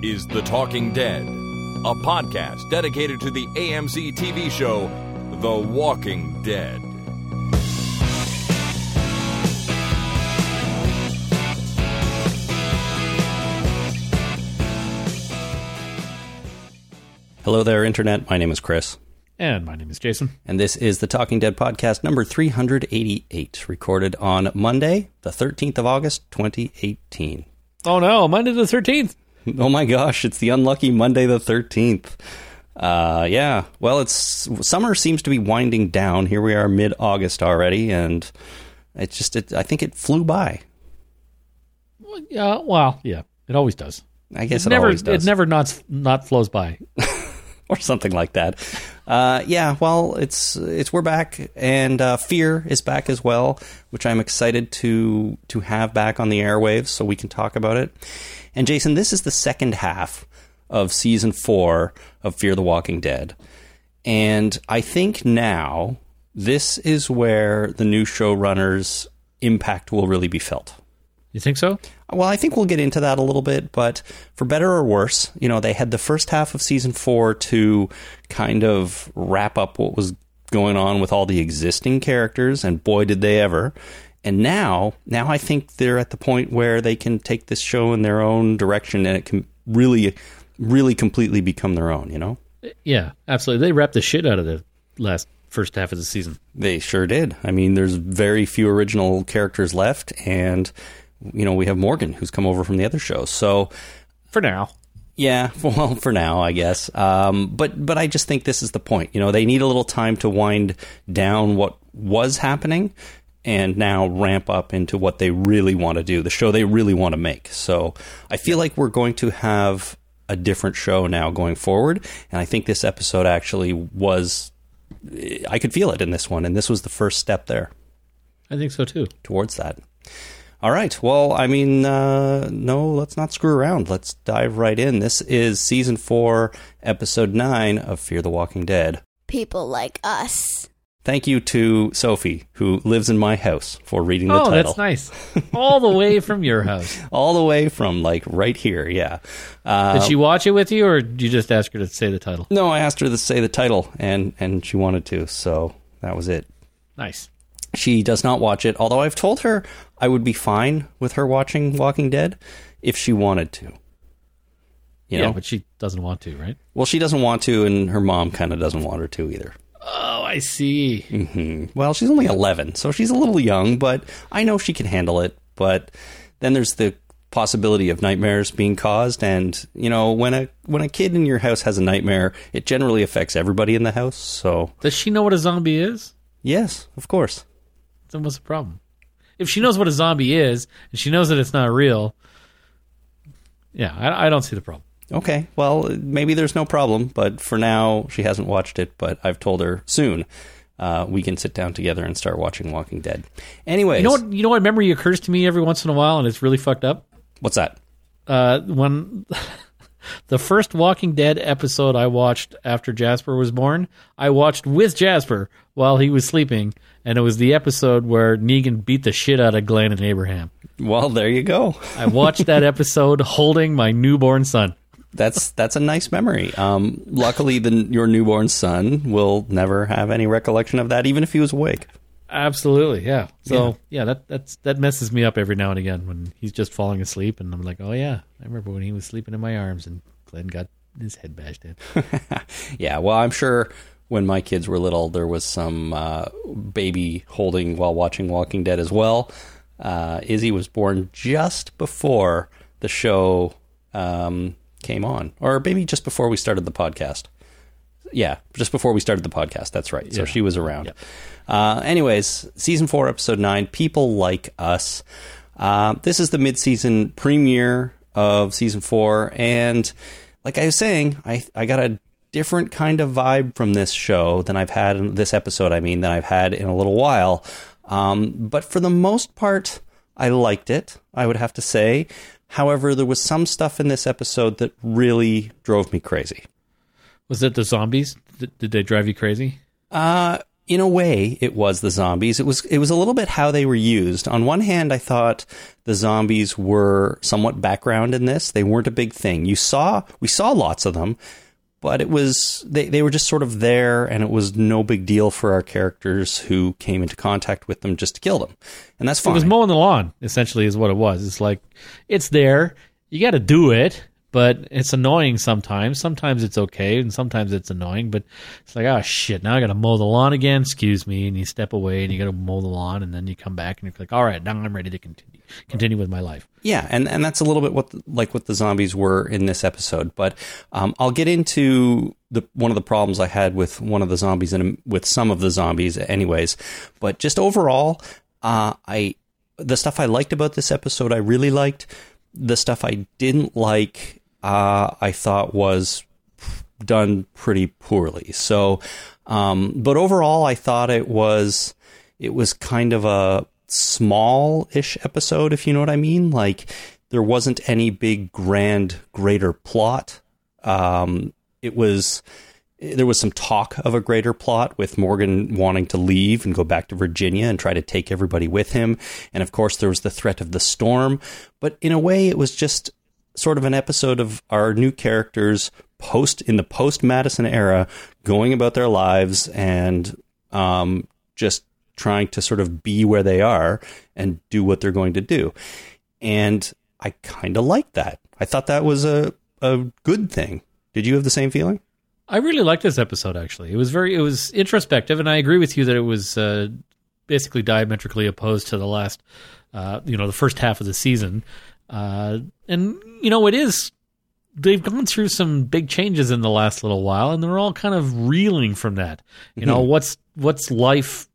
This is The Talking Dead, a podcast dedicated to the AMC TV show The Walking Dead. Hello there, Internet. My name is Chris, And my name is Jason. and this is the Talking Dead podcast number 388, recorded on Monday, the 13th of August, 2018. Oh no, Monday the 13th. Oh my gosh, it's the unlucky Monday the 13th. Uh, yeah, well, it's summer seems to be winding down. Here we are mid August already, and it's just, it, I think it flew by. Well, Yeah, well, yeah, it always does. I guess it it, never, always does. it never not not flows by. or something like that. Uh, yeah, well, it's it's we're back, and uh, Fear is back as well, which I'm excited to to have back on the airwaves so we can talk about it. And Jason, this is the second half of season four of Fear the Walking Dead, and I think now this is where the new showrunners' impact will really be felt. You think so? Well, I think we'll get into that a little bit, but for better or worse, you know, they had the first half of season four to kind of wrap up what was going on with all the existing characters, and boy, did they ever. And now, now I think they're at the point where they can take this show in their own direction and it can really, really completely become their own, you know? Yeah, absolutely. They wrapped the shit out of the last first half of the season. They sure did. I mean, there's very few original characters left, and, you know, we have Morgan who's come over from the other show. So, For now. Yeah, well, for now, I guess. Um, but but I just think this is the point. You know, they need a little time to wind down what was happening, and now ramp up into what they really want to do, the show they really want to make. So I feel like we're going to have a different show now going forward, and I think this episode actually was. I could feel it in this one, and this was the first step there I think so too. towards that. All right. Well, I mean, uh, no, let's not screw around. Let's dive right in. This is season four, episode nine of Fear the Walking Dead. people like us. Thank you to Sophie, who lives in my house, for reading the Oh, title. that's nice. All the way from your house. All the way from like right here. Yeah. Uh, Did she watch it with you, or did you just ask her to say the title? no, I asked her to say the title, and and she wanted to, so that was it. Nice. She does not watch it, although I've told her I would be fine with her watching Walking Dead if she wanted to. You yeah, know, but she doesn't want to, right? Well, she doesn't want to, and her mom kind of doesn't want her to either. Oh, I see. Hmm. Well, she's only 11, so she's a little young, but I know she can handle it. But then there's the possibility of nightmares being caused, and you know, when a when a kid in your house has a nightmare, it generally affects everybody in the house. So, Does she know what a zombie is? yes, of course. Then what's the problem? If she knows what a zombie is and she knows that it's not real, yeah, I, I don't see the problem. Okay, well, maybe there's no problem, but for now, she hasn't watched it. But I've told her soon uh, we can sit down together and start watching Walking Dead. Anyways, You know what? You know what memory occurs to me every once in a while, and it's really fucked up. what's that? Uh, when the first Walking Dead episode I watched after Jasper was born, I watched with Jasper while he was sleeping, and it was the episode where Negan beat the shit out of Glenn and Abraham. Well, there you go. I watched that episode holding my newborn son. That's that's a nice memory. Um, luckily, the, your newborn son will never have any recollection of that, even if he was awake. Absolutely, yeah. So yeah, that that's that messes me up every now and again when he's just falling asleep, and I'm like, oh yeah, I remember when he was sleeping in my arms and Glenn got his head bashed in. Yeah, well, I'm sure when my kids were little, there was some uh, baby holding while watching Walking Dead as well. Uh, Izzy was born just before the show um, came on, or maybe just before we started the podcast. Yeah, just before we started the podcast. That's right. So Yeah. she was around. Uh, anyways, season four, episode nine. People like us. Uh, this is the mid-season premiere of season four, and like I was saying, I I got a different kind of vibe from this show than I've had in this episode. I mean, than I've had in a little while. Um, but for the most part, I liked it. I would have to say. However, there was some stuff in this episode that really drove me crazy. Was it the zombies? Did, they drive you crazy? Uh, in a way, it was the zombies. It was it was a little bit how they were used. On one hand, I thought the zombies were somewhat background in this. They weren't a big thing. You saw we saw lots of them, but it was they, they were just sort of there and it was no big deal for our characters who came into contact with them just to kill them. And that's fine. It was mowing the lawn, essentially, is what it was. It's like it's there. You got to do it, but it's annoying sometimes. Sometimes it's okay, and sometimes it's annoying. But it's like, oh shit! Now I got to mow the lawn again. Excuse me, and you step away and you got to mow the lawn, and then you come back and you're like, all right, now I'm ready to continue continue with my life. Yeah, and, and that's a little bit what like what the zombies were in this episode. But um, I'll get into the one of the problems I had with one of the zombies and with some of the zombies, anyways. But just overall, uh, I the stuff I liked about this episode, I really liked. The stuff I didn't like, uh, I thought was done pretty poorly. So, um, but overall, I thought it was it was kind of a small-ish episode, if you know what I mean. Like there wasn't any big, grand, greater plot. Um, it was there was some talk of a greater plot with Morgan wanting to leave and go back to Virginia and try to take everybody with him. And of course, there was the threat of the storm. But in a way, it was just sort of an episode of our new characters post in the post Madison era going about their lives and um, just trying to sort of be where they are and do what they're going to do. And I kind of like that. I thought that was a, a good thing. Did you have the same feeling? I really liked this episode. Actually, it was very it was introspective, and I agree with you that it was uh, basically diametrically opposed to the last, uh, you know, the first half of the season. Uh, and you know, it is they've gone through some big changes in the last little while, and they're all kind of reeling from that. You know, Mm-hmm. what's what's life?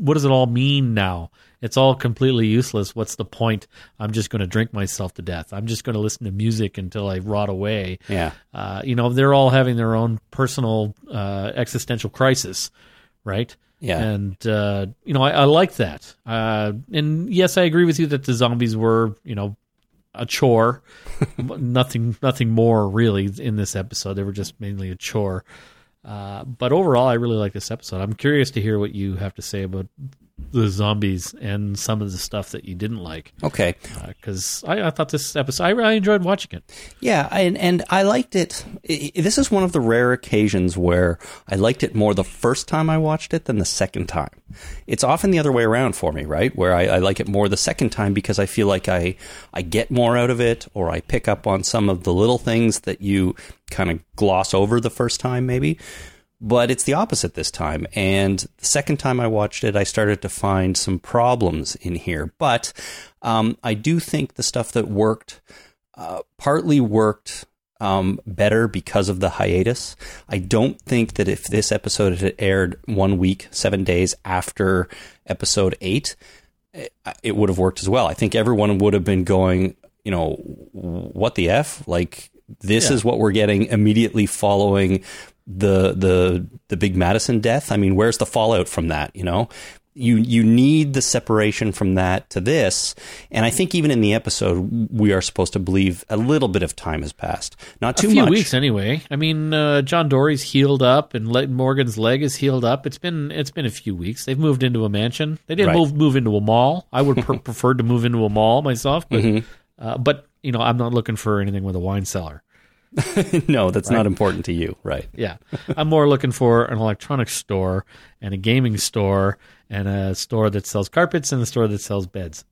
What does it all mean now? It's all completely useless. What's the point? I'm just going to drink myself to death. I'm just going to listen to music until I rot away. Yeah. Uh, you know, they're all having their own personal uh, existential crisis, right? Yeah. And uh, you know, I, I like that. Uh, and yes, I agree with you that the zombies were, you know, a chore. nothing, nothing more really in this episode. They were just mainly a chore. Uh, but overall, I really like this episode. I'm curious to hear what you have to say about the zombies and some of the stuff that you didn't like. Okay. Uh, because I, I thought this episode, I really enjoyed watching it. Yeah, and and I liked it. This is one of the rare occasions where I liked it more the first time I watched it than the second time. It's often the other way around for me, right? Where I, I like it more the second time because I feel like I I get more out of it, or I pick up on some of the little things that you kind of gloss over the first time, maybe. But it's the opposite this time. And the second time I watched it, I started to find some problems in here. But um, I do think the stuff that worked uh, partly worked um, better because of the hiatus. I don't think that if this episode had aired one week, seven days after episode eight, it, it would have worked as well. I think everyone would have been going, you know, what the F? Like, this Yeah. is what we're getting immediately following the the the big Madison death. I mean, where's the fallout from that? You know, you you need the separation from that to this, and I think even in the episode, we are supposed to believe a little bit of time has passed, not too a few much. weeks anyway. I mean, uh, John Dory's healed up, and Le- Morgan's leg is healed up. It's been it's been a few weeks. They've moved into a mansion. They didn't Right. move move into a mall. I would pre- prefer to move into a mall myself, but Mm-hmm. uh, but you know, I'm not looking for anything with a wine cellar. no, that's not important to you, right? Yeah, I'm more looking for an electronics store and a gaming store and a store that sells carpets and a store that sells beds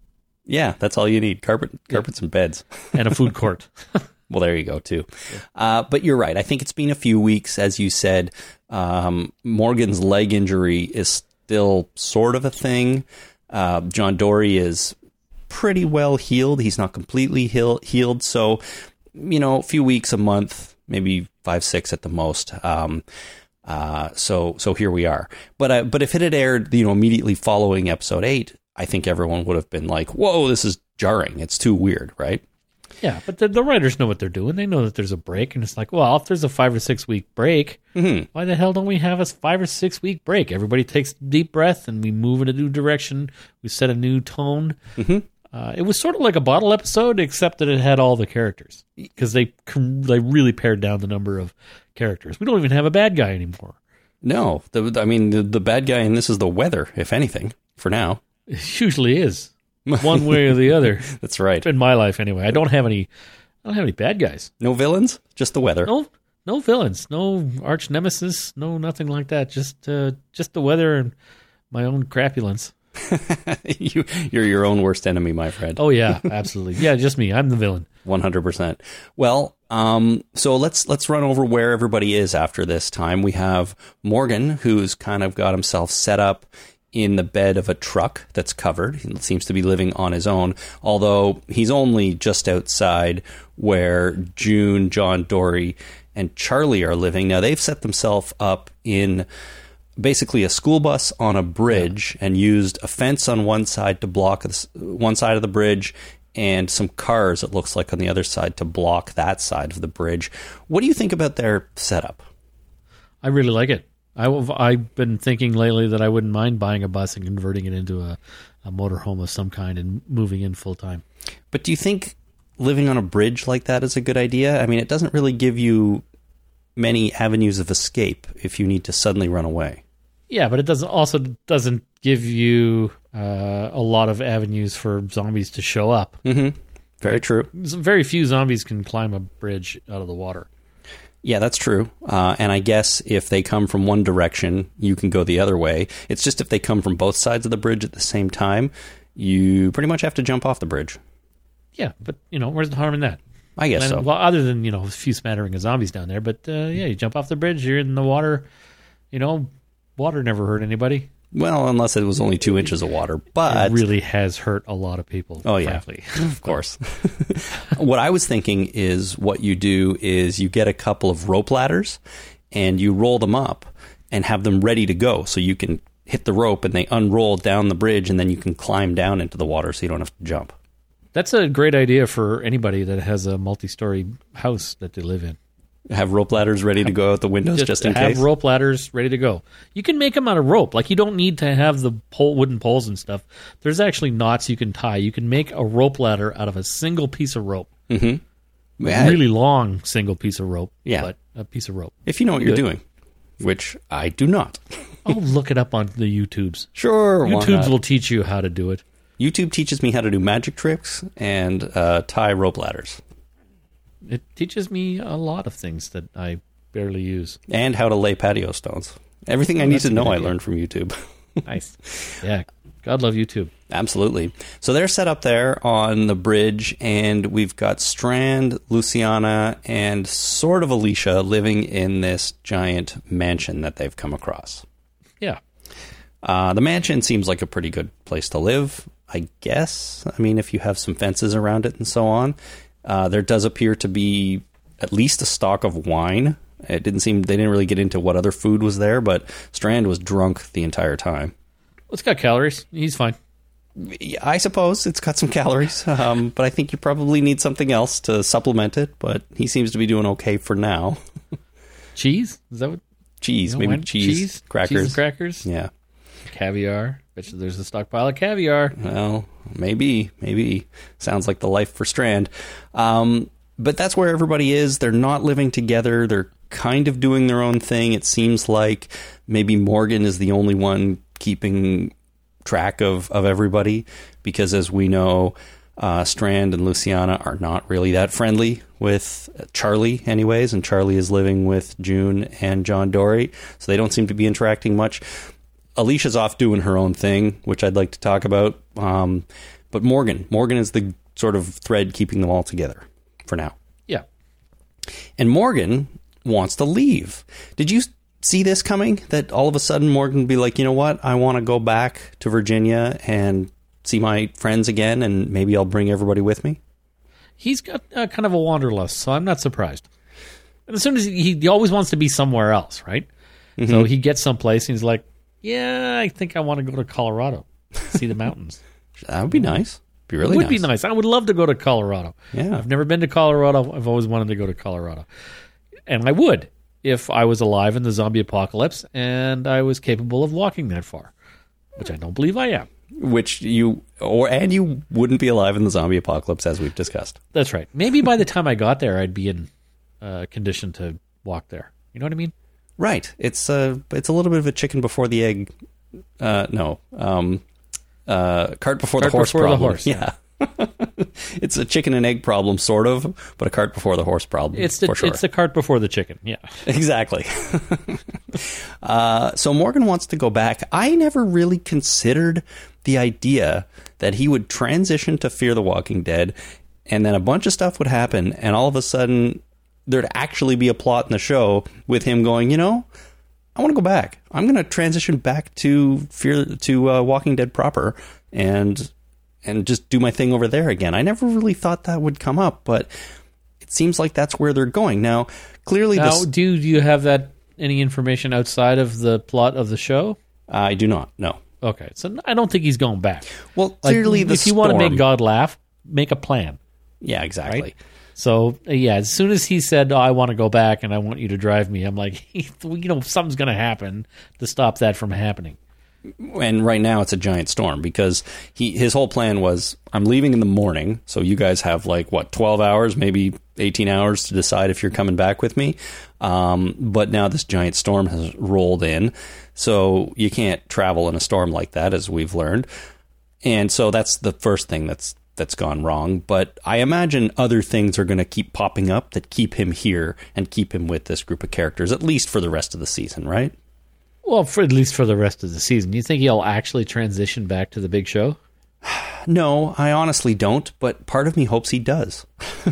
Yeah, that's all you need: carpet, carpets, and beds. and a food court. Well, there you go too. Uh, but you're right. I think it's been a few weeks, as you said. Um, Morgan's leg injury is still sort of a thing. Uh, John Dory is pretty well healed. He's not completely heal- healed. So, you know, a few weeks, a month, maybe five, six at the most. Um, uh, so, so here we are. But, uh, but if it had aired, you know, immediately following episode eight, I think everyone would have been like, "Whoa, this is jarring. It's too weird," right? yeah, but the, the writers know what they're doing. They know that there's a break, and it's like, well, if there's a five or six week break, why the hell don't we have a five or six week break? Everybody takes a deep breath and we move in a new direction. We set a new tone. Mm-hmm. Uh, it was sort of like a bottle episode, except that it had all the characters because they they really pared down the number of characters. We don't even have a bad guy anymore. No, the, I mean the, the bad guy in this is the weather, if anything, for now. It usually is one way or the other. That's right. In my life, anyway, I don't have any. I don't have any bad guys. No villains, just the weather. No, no villains, no arch nemesis, no nothing like that. Just, uh, just the weather and my own crapulence. you, you're your own worst enemy, my friend. Oh yeah, absolutely. yeah, just me. I'm the villain. One hundred percent. Well, um, so let's let's run over where everybody is after this time. We have Morgan, who's kind of got himself set up in the bed of a truck that's covered. He seems to be living on his own, although he's only just outside where June, John Dory, and Charlie are living. Now they've set themselves up in basically a school bus on a bridge and used a fence on one side to block one side of the bridge and some cars it looks like on the other side to block that side of the bridge. What do you think about their setup? I really like it. I, have been thinking lately that I wouldn't mind buying a bus and converting it into a, a motorhome of some kind and moving in full time. But do you think living on a bridge like that is a good idea? I mean, it doesn't really give you many avenues of escape if you need to suddenly run away. Yeah, but it doesn't also doesn't give you uh, a lot of avenues for zombies to show up. Mm-hmm. Very true. Very few zombies can climb a bridge out of the water. Yeah, that's true. Uh, and I guess if they come from one direction, you can go the other way. It's just if they come from both sides of the bridge at the same time, you pretty much have to jump off the bridge. Yeah, but you know, where's the harm in that? I guess and, so. Well, other than you know a few smattering of zombies down there, but uh, yeah, you jump off the bridge, you're in the water. You know, water never hurt anybody. Well, unless it was only two inches of water, but it really has hurt a lot of people. Oh yeah, of course. what I was thinking is what you do is you get a couple of rope ladders and you roll them up and have them ready to go, so you can hit the rope and they unroll down the bridge, and then you can climb down into the water, so you don't have to jump. That's a great idea for anybody that has a multi-story house that they live in. Have rope ladders ready to go out the windows just, just in have case. Have rope ladders ready to go. You can make them out of rope. Like you don't need to have the pole, wooden poles and stuff. There's actually knots you can tie. You can make a rope ladder out of a single piece of rope. Mm-hmm. really long single piece of rope. Yeah, but a piece of rope. If you know what you're doing, which I do not. I'll look it up on the YouTubes. Sure, YouTubes will teach you how to do it. YouTube teaches me how to do magic tricks and uh, tie rope ladders. It teaches me a lot of things that I barely use. And how to lay patio stones. Everything oh, I need to know I learned from YouTube. nice. Yeah. God love YouTube. Absolutely. So they're set up there on the bridge, and we've got Strand, Luciana, and sort of Alicia living in this giant mansion that they've come across. Yeah. Uh, the mansion seems like a pretty good place to live, I guess. I mean, if you have some fences around it and so on. Uh, there does appear to be at least a stock of wine. It didn't seem they didn't really get into what other food was there, but Strand was drunk the entire time. It's got calories. He's fine. I suppose it's got some calories, um, but I think you probably need something else to supplement it. But he seems to be doing okay for now. cheese? Is that what? Cheese, you know, maybe cheese, cheese, crackers, cheese crackers. Yeah, caviar. Bet you there's a stockpile of caviar. Well, maybe, maybe. Sounds like the life for Strand. Um, but that's where everybody is. They're not living together. They're kind of doing their own thing. It seems like maybe Morgan is the only one keeping track of, of everybody because, as we know, uh, Strand and Luciana are not really that friendly with Charlie, anyways, and Charlie is living with June and John Dory, so they don't seem to be interacting much. Alicia's off doing her own thing, which I'd like to talk about. Um, but Morgan, Morgan is the sort of thread keeping them all together for now. Yeah. And Morgan wants to leave. Did you see this coming? That all of a sudden Morgan would be like, you know what? I want to go back to Virginia and see my friends again, and maybe I'll bring everybody with me. He's got uh, kind of a wanderlust, so I'm not surprised. And as soon as he, he always wants to be somewhere else, right? Mm-hmm. So he gets someplace and he's like, yeah, I think I want to go to Colorado, see the mountains. that would be nice. Be really it would nice. be nice. I would love to go to Colorado. Yeah. I've never been to Colorado. I've always wanted to go to Colorado. And I would if I was alive in the zombie apocalypse and I was capable of walking that far, which I don't believe I am. Which you or and you wouldn't be alive in the zombie apocalypse as we've discussed. That's right. Maybe by the time I got there I'd be in uh, condition to walk there. You know what I mean? Right. It's a it's a little bit of a chicken before the egg. Uh, no. Um, uh, cart before Cart the horse before the problem. horse, yeah. it's a chicken and egg problem, sort of, but a cart before the horse problem. It's the sure. it's the cart before the chicken. Yeah. Exactly. uh, so Morgan wants to go back. I never really considered the idea that he would transition to Fear the Walking Dead, and then a bunch of stuff would happen, and all of a sudden there'd actually be a plot in the show with him going, you know, I want to go back. I'm going to transition back to Fear to uh, Walking Dead proper, and and just do my thing over there again. I never really thought that would come up, but it seems like that's where they're going now. Clearly, Now, this, do you have that any information outside of the plot of the show? I do not. No. Okay, so I don't think he's going back. Well, Like, clearly, the if you want to make God laugh, make a plan. yeah, exactly. Right? So yeah, as soon as he said, oh, "I want to go back and I want you to drive me," I'm like, you know, something's going to happen to stop that from happening. And right now, it's a giant storm because he his whole plan was, I'm leaving in the morning, so you guys have like what 12 hours, maybe 18 hours to decide if you're coming back with me. Um, but now this giant storm has rolled in, so you can't travel in a storm like that, as we've learned. And so that's the first thing that's that's gone wrong. But I imagine other things are going to keep popping up that keep him here and keep him with this group of characters at least for the rest of the season, right? Well, for at least for the rest of the season, you think he'll actually transition back to the big show? No, I honestly don't, but part of me hopes he does.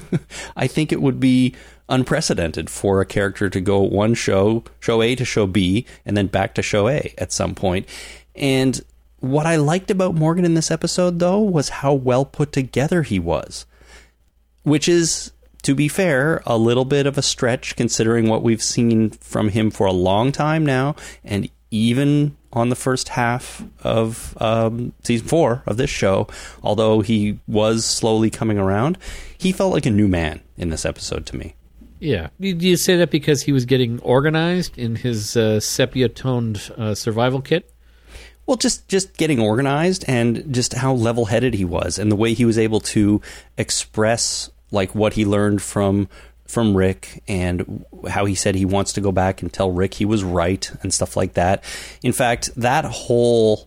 I think it would be unprecedented for a character to go one show, show A to show B, and then back to show A at some point. And what I liked about Morgan in this episode, though, was how well put together he was. Which is, to be fair, a little bit of a stretch considering what we've seen from him for a long time now, and even on the first half of um, season four of this show, although he was slowly coming around, he felt like a new man in this episode to me. Yeah. Do you say that because he was getting organized in his uh, sepia toned uh, survival kit? Well, just just getting organized and just how level headed he was, and the way he was able to express like what he learned from from Rick, and how he said he wants to go back and tell Rick he was right and stuff like that. In fact, that whole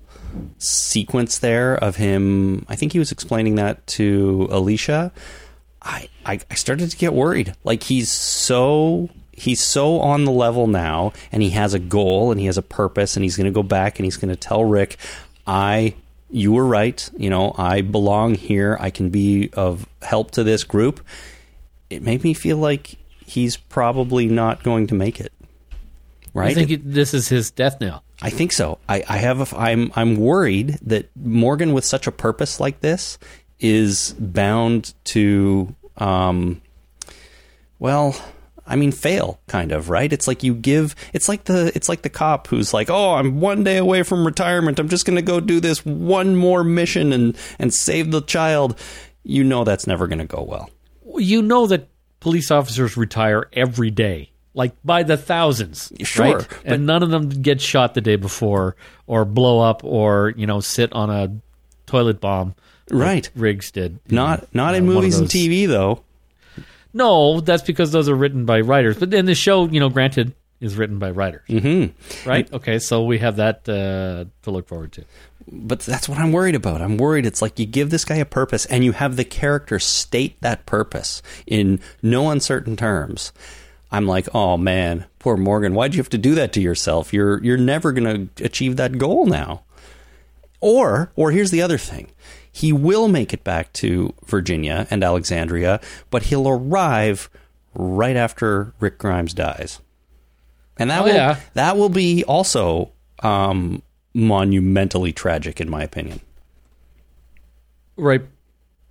sequence there of him, I think he was explaining that to Alicia. I, I started to get worried. Like he's so he's so on the level now, and he has a goal and he has a purpose, and he's going to go back and he's going to tell Rick, "I, you were right. You know, I belong here. I can be of help to this group." It made me feel like he's probably not going to make it. Right? I think it, this is his death knell. I think so. I, I have. A, I'm. I'm worried that Morgan, with such a purpose like this, is bound to. Um, well, I mean, fail kind of right. It's like you give. It's like the. It's like the cop who's like, "Oh, I'm one day away from retirement. I'm just going to go do this one more mission and and save the child." You know that's never going to go well. You know that police officers retire every day, like by the thousands. Sure, right? but- and none of them get shot the day before, or blow up, or you know, sit on a toilet bomb. Right. Riggs did. Not not uh, in movies and TV though. No, that's because those are written by writers. But then the show, you know, granted, is written by writers. Mm-hmm. Right? Okay, so we have that uh, to look forward to. but that's what I'm worried about. I'm worried it's like you give this guy a purpose and you have the character state that purpose in no uncertain terms. I'm like, oh man, poor Morgan, why'd you have to do that to yourself? You're you're never gonna achieve that goal now. Or or here's the other thing. He will make it back to Virginia and Alexandria, but he'll arrive right after Rick Grimes dies. And that Oh, will yeah. that will be also um, monumentally tragic, in my opinion. Right,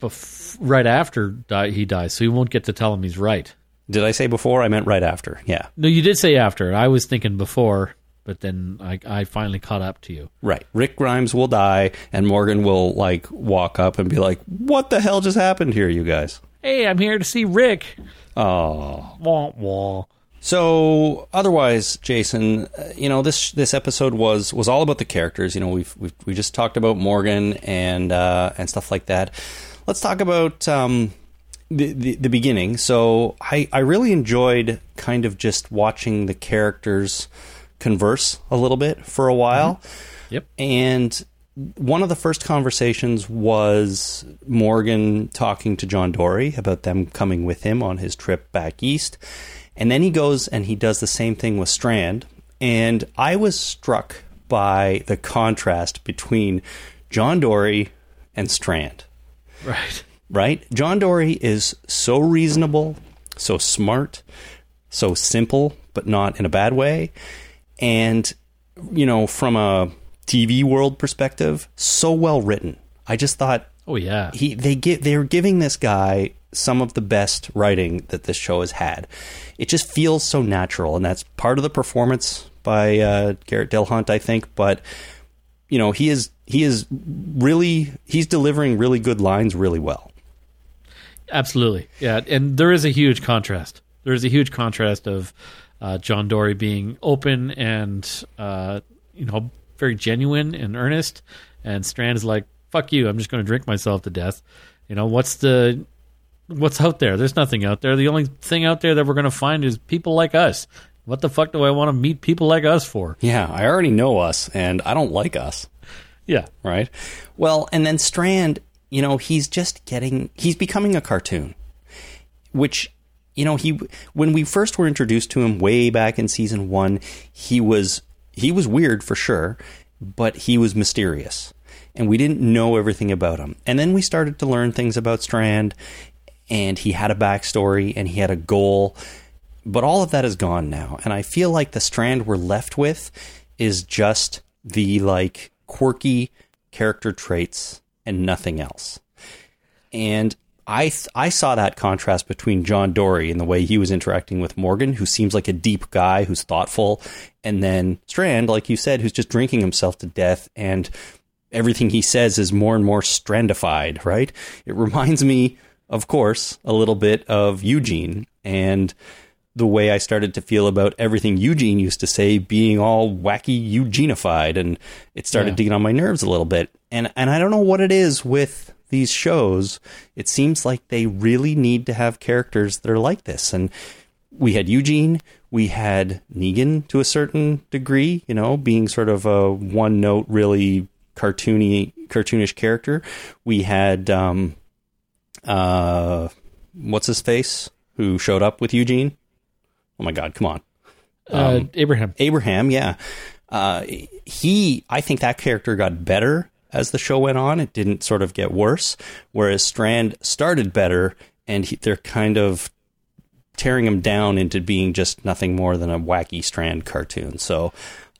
bef- right after die- he dies, so you won't get to tell him he's right. Did I say before? I meant right after. Yeah, No, you did say after. I was thinking before, but then I, I finally caught up to you. right. Rick Grimes will die, and Morgan will like walk up and be like, "What the hell just happened here, you guys?" Hey, I'm here to see Rick. Oh, Wah, wah. So otherwise, Jason, uh, you know this this episode was was all about the characters. You know, we've, we've we just talked about Morgan and uh, and stuff like that. Let's talk about um, the, the the beginning. So I I really enjoyed kind of just watching the characters converse a little bit for a while. Mm-hmm. Yep. And one of the first conversations was Morgan talking to John Dory about them coming with him on his trip back east. And then he goes and he does the same thing with Strand. And I was struck by the contrast between John Dory and Strand Right. right? John Dory is so reasonable, so smart, so simple, but not in a bad way. And, you know, from a TV world perspective, so well written. I just thought Oh yeah. he they get they're giving this guy some of the best writing that this show has had. It just feels so natural, and that's part of the performance by uh, Garrett Dillahunt, I think. But you know, he is he is really he's delivering really good lines really well. Absolutely, yeah, and there is a huge contrast. There is a huge contrast of uh, John Dory being open and uh, you know very genuine and earnest, and Strand is like, "Fuck you! I'm just going to drink myself to death." You know what's the what's out there? There's nothing out there. The only thing out there that we're going to find is people like us. What the fuck do I want to meet people like us for? Yeah, I already know us, and I don't like us. Yeah, right? Well, and then Strand, you know, he's just getting he's becoming a cartoon. Which, you know, he when we first were introduced to him way back in season 1, he was he was weird for sure, but he was mysterious. And we didn't know everything about him. And then we started to learn things about Strand and he had a backstory and he had a goal. But all of that is gone now. And I feel like the strand we're left with is just the like quirky character traits and nothing else. And I th- I saw that contrast between John Dory and the way he was interacting with Morgan, who seems like a deep guy who's thoughtful, and then Strand, like you said, who's just drinking himself to death and everything he says is more and more strandified, right? It reminds me, of course, a little bit of Eugene and the way I started to feel about everything Eugene used to say being all wacky Eugenified and it started Yeah. to get on my nerves a little bit. And and I don't know what it is with these shows. It seems like they really need to have characters that are like this. And we had Eugene, we had Negan to a certain degree, you know, being sort of a one note, really cartoony, cartoonish character. We had, um, uh, what's his face who showed up with Eugene? Oh my God, come on. uh, Abraham. Abraham, yeah. Uh, he, I think that character got better as the show went on. It didn't sort of get worse, whereas Strand started better, and he, they're kind of tearing him down into being just nothing more than a wacky Strand cartoon. So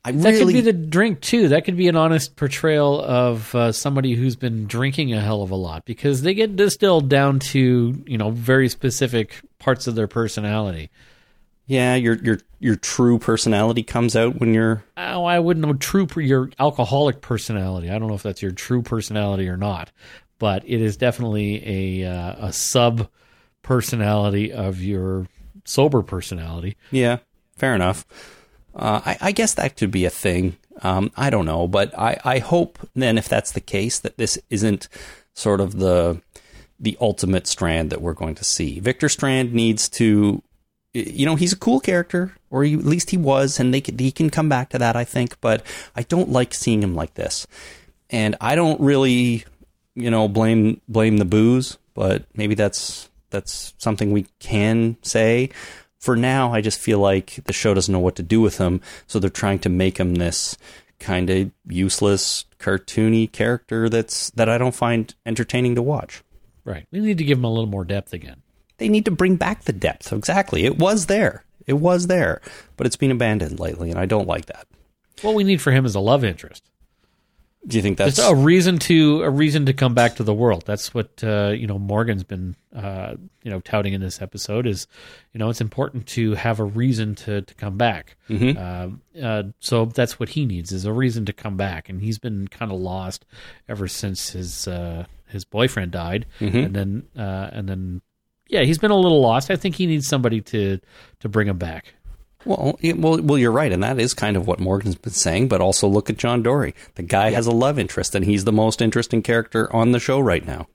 I That really, could be the drink too. That could be an honest portrayal of uh, somebody who's been drinking a hell of a lot because they get distilled down to you know very specific parts of their personality. yeah, your your your true personality comes out when you're Oh, I wouldn't know true your alcoholic personality. I don't know if that's your true personality or not, but it is definitely a uh, a sub personality of your sober personality. Yeah, fair enough. Uh, I, I guess that could be a thing. Um, I don't know, but I, I hope then, if that's the case, that this isn't sort of the the ultimate Strand that we're going to see. Victor Strand needs to, you know, he's a cool character, or he, at least he was, and they he can come back to that, I think. But I don't like seeing him like this, and I don't really, you know, blame blame the booze, but maybe that's that's something we can say. For now, I just feel like the show doesn't know what to do with him, so they're trying to make him this kind of useless, cartoony character that's that I don't find entertaining to watch. Right. We need to give him a little more depth again. They need to bring back the depth. Exactly. It was there. It was there, but it's been abandoned lately, and I don't like that. What we need for him is a love interest. Do you think that's Just a reason to a reason to come back to the world. That's what uh, you know. Morgan's been uh, you know touting in this episode is you know it's important to have a reason to to come back. Um, uh, so that's what he needs is a reason to come back, and he's been kind of lost ever since his uh, his boyfriend died, and then uh, and then yeah, he's been a little lost. I think he needs somebody to to bring him back. Well, well, well, you're right, and that is kind of what Morgan's been saying. But also, look at John Dory. The guy has a love interest, and he's the most interesting character on the show right now.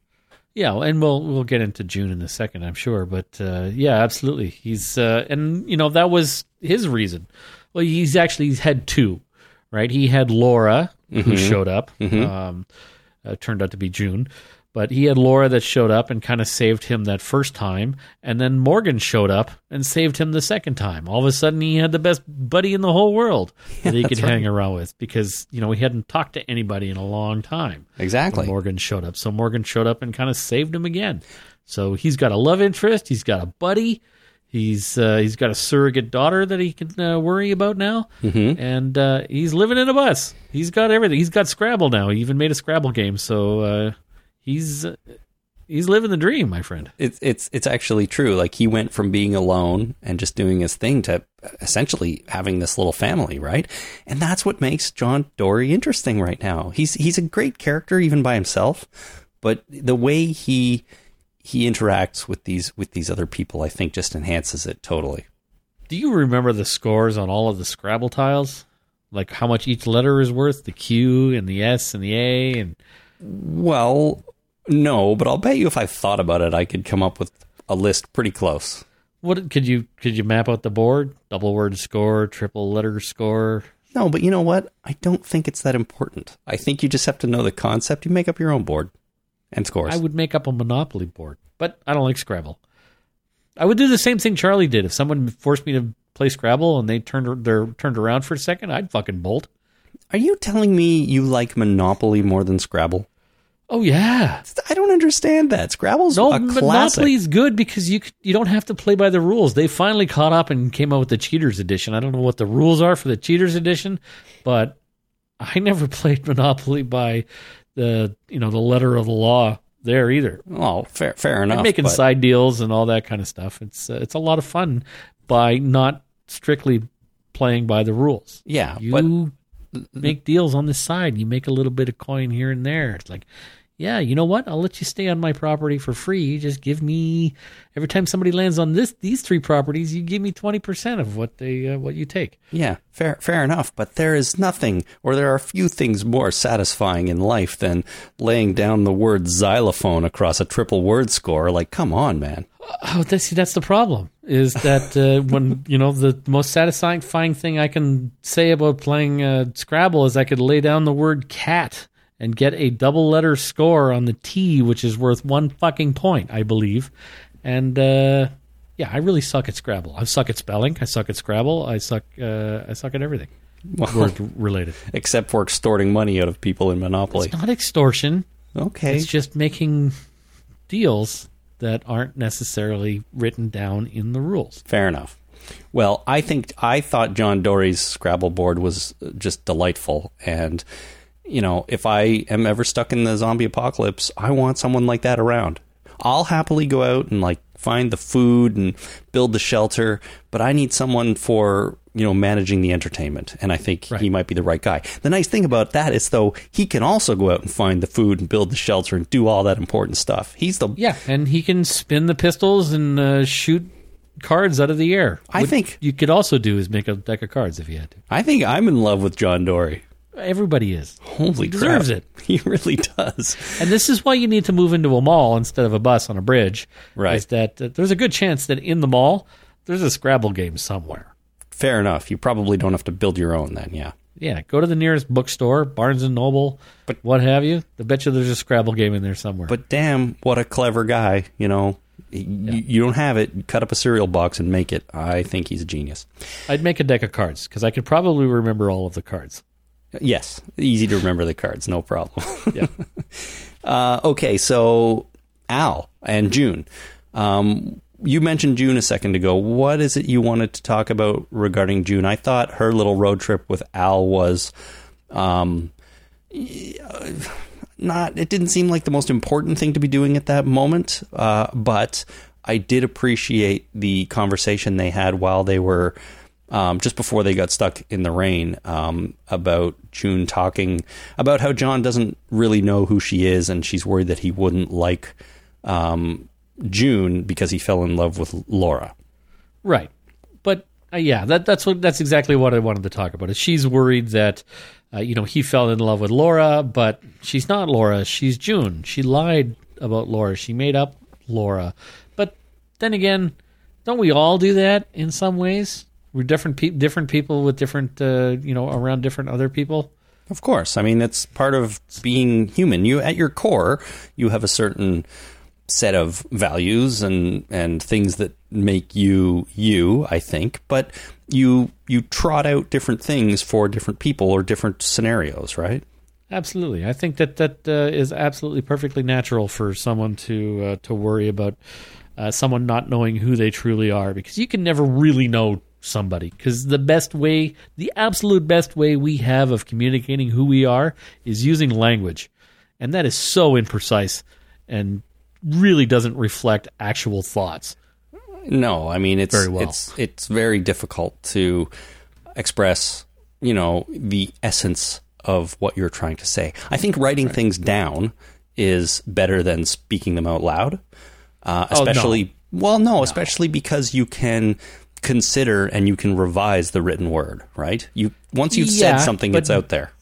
Yeah, and we'll we'll get into June in a second, I'm sure. But uh, yeah, absolutely. He's uh, and you know that was his reason. Well, he's actually he's had two, right? He had Laura who showed up. Um, uh, turned out to be June, but he had Laura that showed up and kind of saved him that first time, and then Morgan showed up and saved him the second time. All of a sudden, he had the best buddy in the whole world that he could hang around with because you know he hadn't talked to anybody in a long time Exactly. Morgan showed up. So Morgan showed up and kind of saved him again. So he's got a love interest. He's got a buddy. He's uh, he's got a surrogate daughter that he can uh, worry about now, mm-hmm. and uh, he's living in a bus. He's got everything. He's got Scrabble now. He even made a Scrabble game. So uh, he's he's living the dream, my friend. It's it's it's actually true. Like he went from being alone and just doing his thing to essentially having this little family, right? And that's what makes John Dory interesting right now. He's he's a great character even by himself, but the way he he interacts with these with these other people, I think, just enhances it totally. Do you remember the scores on all of the Scrabble tiles? Like how much each letter is worth? The Q and the S and the A and Well, no, but I'll bet you if I thought about it, I could come up with a list pretty close. what could you could you map out the board? Double word score, triple letter score. No, but you know what? I don't think it's that important. I think you just have to know the concept. You make up your own board and scores. I would make up a Monopoly board, but I don't like Scrabble. I would do the same thing Charlie did. If someone forced me to play Scrabble and they turned their turned around for a second, I'd fucking bolt. Are you telling me you like Monopoly more than Scrabble? Oh yeah. I don't understand that. Scrabble's No, a classic. Monopoly's good because you you don't have to play by the rules. They finally caught up and came out with the Cheaters Edition. I don't know what the rules are for the Cheaters Edition, but I never played Monopoly by the you know the letter of the law there either. Oh, fair, fair enough. making but- side deals and all that kind of stuff. It's uh, it's a lot of fun by not strictly playing by the rules. Yeah, You but make deals on the side. You make a little bit of coin here and there. It's like, yeah, you know what? I'll let you stay on my property for free. You just give me every time somebody lands on this these three properties, you give me twenty percent of what they uh, what you take. yeah, fair, fair enough. But there is nothing, or there are few things more satisfying in life than laying down the word xylophone across a triple word score. Like, come on, man. Oh, that's, see, that's the problem. Is that uh, when you know the most satisfying thing I can say about playing uh, Scrabble is I could lay down the word cat and get a double letter score on the T, which is worth one fucking point, I believe. And uh, yeah, I really suck at Scrabble. I suck at spelling. I suck at Scrabble. I suck. Uh, I suck at everything Well, word related. except for extorting money out of people in Monopoly. It's not extortion. Okay. It's just making deals that aren't necessarily written down in the rules. Fair enough. Well, I think I thought John Dory's Scrabble board was just delightful, and you know, if I am ever stuck in the zombie apocalypse, I want someone like that around. I'll happily go out and like find the food and build the shelter, but I need someone for you know managing the entertainment, and I think he might be the right guy. The nice thing about that is though he can also go out and find the food and build the shelter and do all that important stuff. He's the Yeah, and he can spin the pistols and uh, shoot cards out of the air. I think- you could also do is make a deck of cards if you had to. I think I'm in love with John Dory. Everybody is. Holy He deserves crap. it. He really does. And this is why you need to move into a mall instead of a bus on a bridge. Right. Is that uh, there's a good chance that in the mall there's a Scrabble game somewhere. Fair enough. You probably don't have to build your own then, yeah. Yeah, go to the nearest bookstore, Barnes and Noble, But- what have you. I bet you there's a Scrabble game in there somewhere. But damn, what a clever guy, you know. Y- You don't have it, cut up a cereal box and make it. I think he's a genius. I'd make a deck of cards because I could probably remember all of the cards. Yes, easy to remember the cards, no problem. Yeah. uh, okay, so Al and June. Um, you mentioned June a second ago. What is it you wanted to talk about regarding June? I thought her little road trip with Al was um, not it didn't seem like the most important thing to be doing at that moment uh, but i did appreciate the conversation they had while they were um, just before they got stuck in the rain um, about june talking about how john doesn't really know who she is and she's worried that he wouldn't like um, june because he fell in love with laura Right. But uh, yeah, that, that's what that's exactly what I wanted to talk about. Is she's worried that uh, you know he fell in love with Laura, but she's not Laura. She's June. She lied about Laura. She made up Laura, but then again, don't we all do that in some ways? We're different, pe- different people with different, uh, you know, around different other people. Of course. I mean, that's part of being human. You, at your core, you have a certain set of values and and things that make you you i think but you you trot out different things for different people or different scenarios right Absolutely, I think that that uh, is absolutely perfectly natural for someone to uh, to worry about uh, someone not knowing who they truly are, because you can never really know somebody. Because the best way, the absolute best way we have of communicating who we are, is using language, and that is so imprecise and really doesn't reflect actual thoughts. no i mean it's Very well. it's it's very difficult to express you know the essence of what you're trying to say i think writing things down is better than speaking them out loud uh, Oh, no. especially well no, especially because you can consider and you can revise the written word right you once you've Yeah, said something it's out there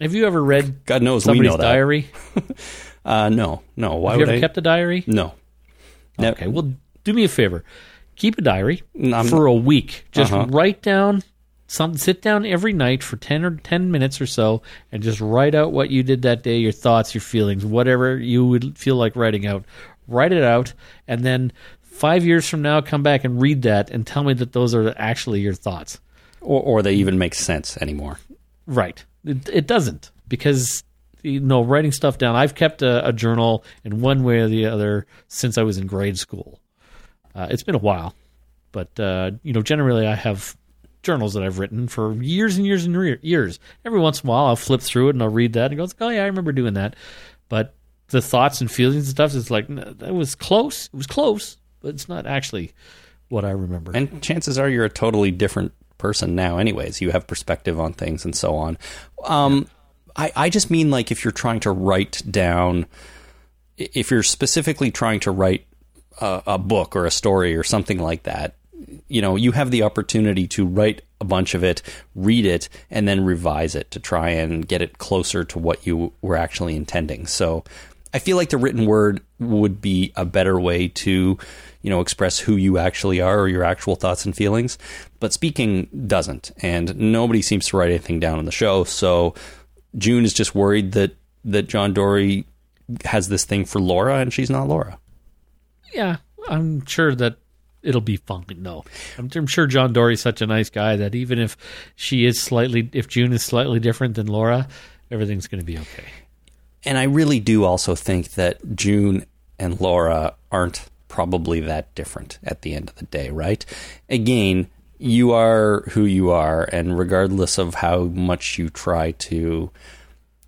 Have you ever read god knows we know that diary? uh, no no why Have you would ever i kept a diary? no No. Okay, well, do me a favor. Keep a diary I'm- for a week. Just Uh-huh. write down some. Sit down every night for ten or ten minutes or so, and just write out what you did that day, your thoughts, your feelings, whatever you would feel like writing out. Write it out, and then five years from now, come back and read that, and tell me that those are actually your thoughts. or, or they even make sense anymore Right. It, it doesn't because you know writing stuff down. I've kept a, a journal in one way or the other since I was in grade school. Uh, it's been a while, but uh, you know, generally I have journals that I've written for years and years and re- years. Every once in a while, I'll flip through it and I'll read that and go, "Oh yeah, I remember doing that." But the thoughts and feelings and stuff is like that was close. It was close, but it's not actually what I remember. And chances are you're a totally different person now, anyways. You have perspective on things and so on. Um, I, I just mean like if you're trying to write down, if you're specifically trying to write a, a book or a story or something like that, you know, you have the opportunity to write a bunch of it, read it, and then revise it to try and get it closer to what you were actually intending. So I feel like the written word would be a better way to, you know, express who you actually are or your actual thoughts and feelings. But speaking doesn't, and nobody seems to write anything down on the show. So June is just worried that that John Dorie has this thing for Laura, and she's not Laura. yeah, I'm sure that it'll be fine. No, I'm, I'm sure John Dorie's such a nice guy that even if she is slightly, if June is slightly different than Laura, everything's going to be okay. And I really do also think that June and Laura aren't probably that different at the end of the day, right? Again, you are who you are, and regardless of how much you try to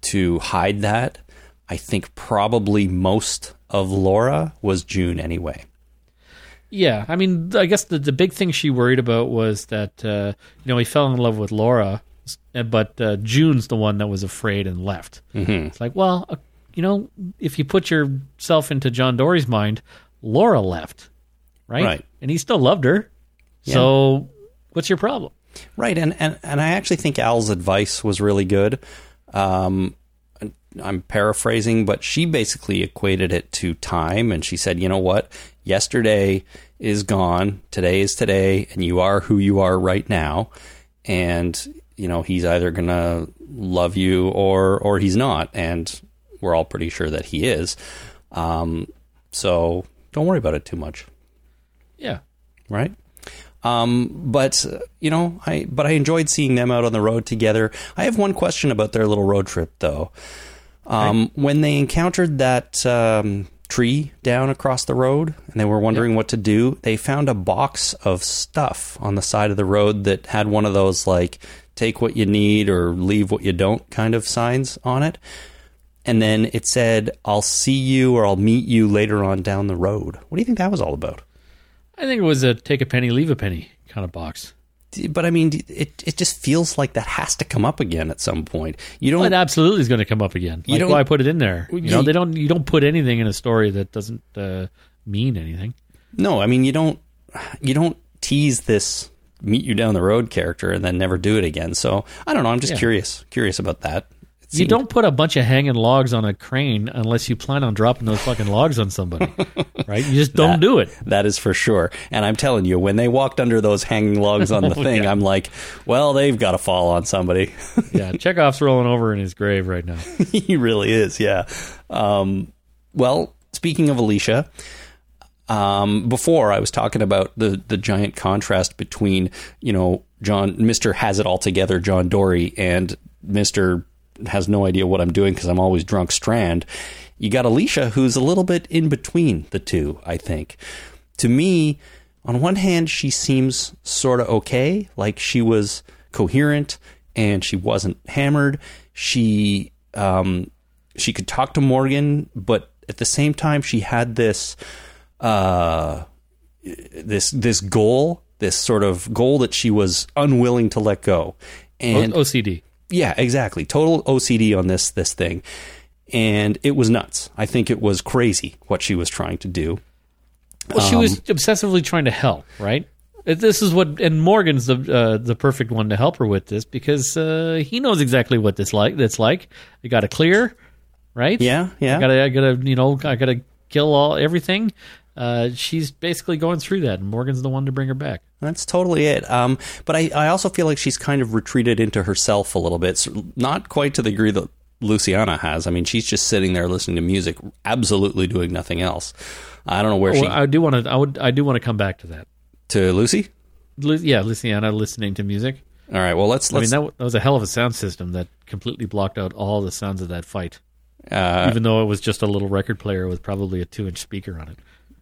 to hide that, I think probably most of Laura was June anyway. Yeah, I mean, I guess the the big thing she worried about was that uh, you know he fell in love with Laura, but uh, June's the one that was afraid and left. Mm-hmm. It's like, well, uh, you know, if you put yourself into John Dorie's mind, Laura left, right? Right. and he still loved her. So, what's your problem? Right, and, and and I actually think Al's advice was really good. Um, I'm paraphrasing, but she basically equated it to time, and she said, "You know what? Yesterday is gone. Today is today, and you are who you are right now. And you know he's either gonna love you or or he's not, and we're all pretty sure that he is. Um, so don't worry about it too much." Yeah, right? Um, but you know, I but I enjoyed seeing them out on the road together. I have one question about their little road trip, though. Um, When they encountered that um, tree down across the road, and they were wondering what to do, they found a box of stuff on the side of the road that had one of those like "take what you need" or "leave what you don't" kind of signs on it. And then it said, "I'll see you" or "I'll meet you later on down the road." What do you think that was all about? I think it was a take a penny, leave a penny kind of box. but I mean, it it just feels like that has to come up again at some point. You don't. Well, it absolutely is going to come up again. You Like don't- why put it in there? You know, they don't. You don't put anything in a story that doesn't uh, mean anything. no, I mean you don't. You don't tease this meet you down the road character and then never do it again. So I don't know. I'm just Yeah. curious. Curious about that. You seemed- don't put a bunch of hanging logs on a crane unless you plan on dropping those fucking logs on somebody, right? You just don't That- do it. That is for sure. And I'm telling you, when they walked under those hanging logs on the Oh, thing, yeah. I'm like, well, they've got to fall on somebody. Yeah, Chekhov's rolling over in his grave right now. he really is, yeah. Um, well, speaking of Alicia, um, before I was talking about the the giant contrast between you know John Mister has it all together John Dorie and Mister has no idea what I'm doing because I'm always drunk Strand. You got Alicia who's a little bit in between the two. I think to me, on one hand, she seems sort of okay, like she was coherent and she wasn't hammered. She um, she could talk to Morgan, but at the same time, she had this uh, this this goal, this sort of goal that she was unwilling to let go. And OCD. Yeah, exactly. Total OCD on this this thing. And it was nuts. I think it was crazy what she was trying to do. Well, she was obsessively trying to help, right? This is what, and Morgan's the uh, the perfect one to help her with this because uh, he knows exactly what this like. That's like. You got to clear, right? Yeah, yeah. I gotta, I gotta, you know, I gotta kill all everything. Uh, she's basically going through that, and Morgan's the one to bring her back. That's totally it. Um, but I, I also feel like she's kind of retreated into herself a little bit. So not quite to the degree that Luciana has. I mean, she's just sitting there listening to music, absolutely doing nothing else. I don't know where she. Well, I do want to, I would, I do want to come back to that. to Lucy? Lu- yeah, Luciana listening to music. All right. Well, let's I mean, that, that was a hell of a sound system that completely blocked out all the sounds of that fight. uh, even though it was just a little record player with probably a two inch speaker on it.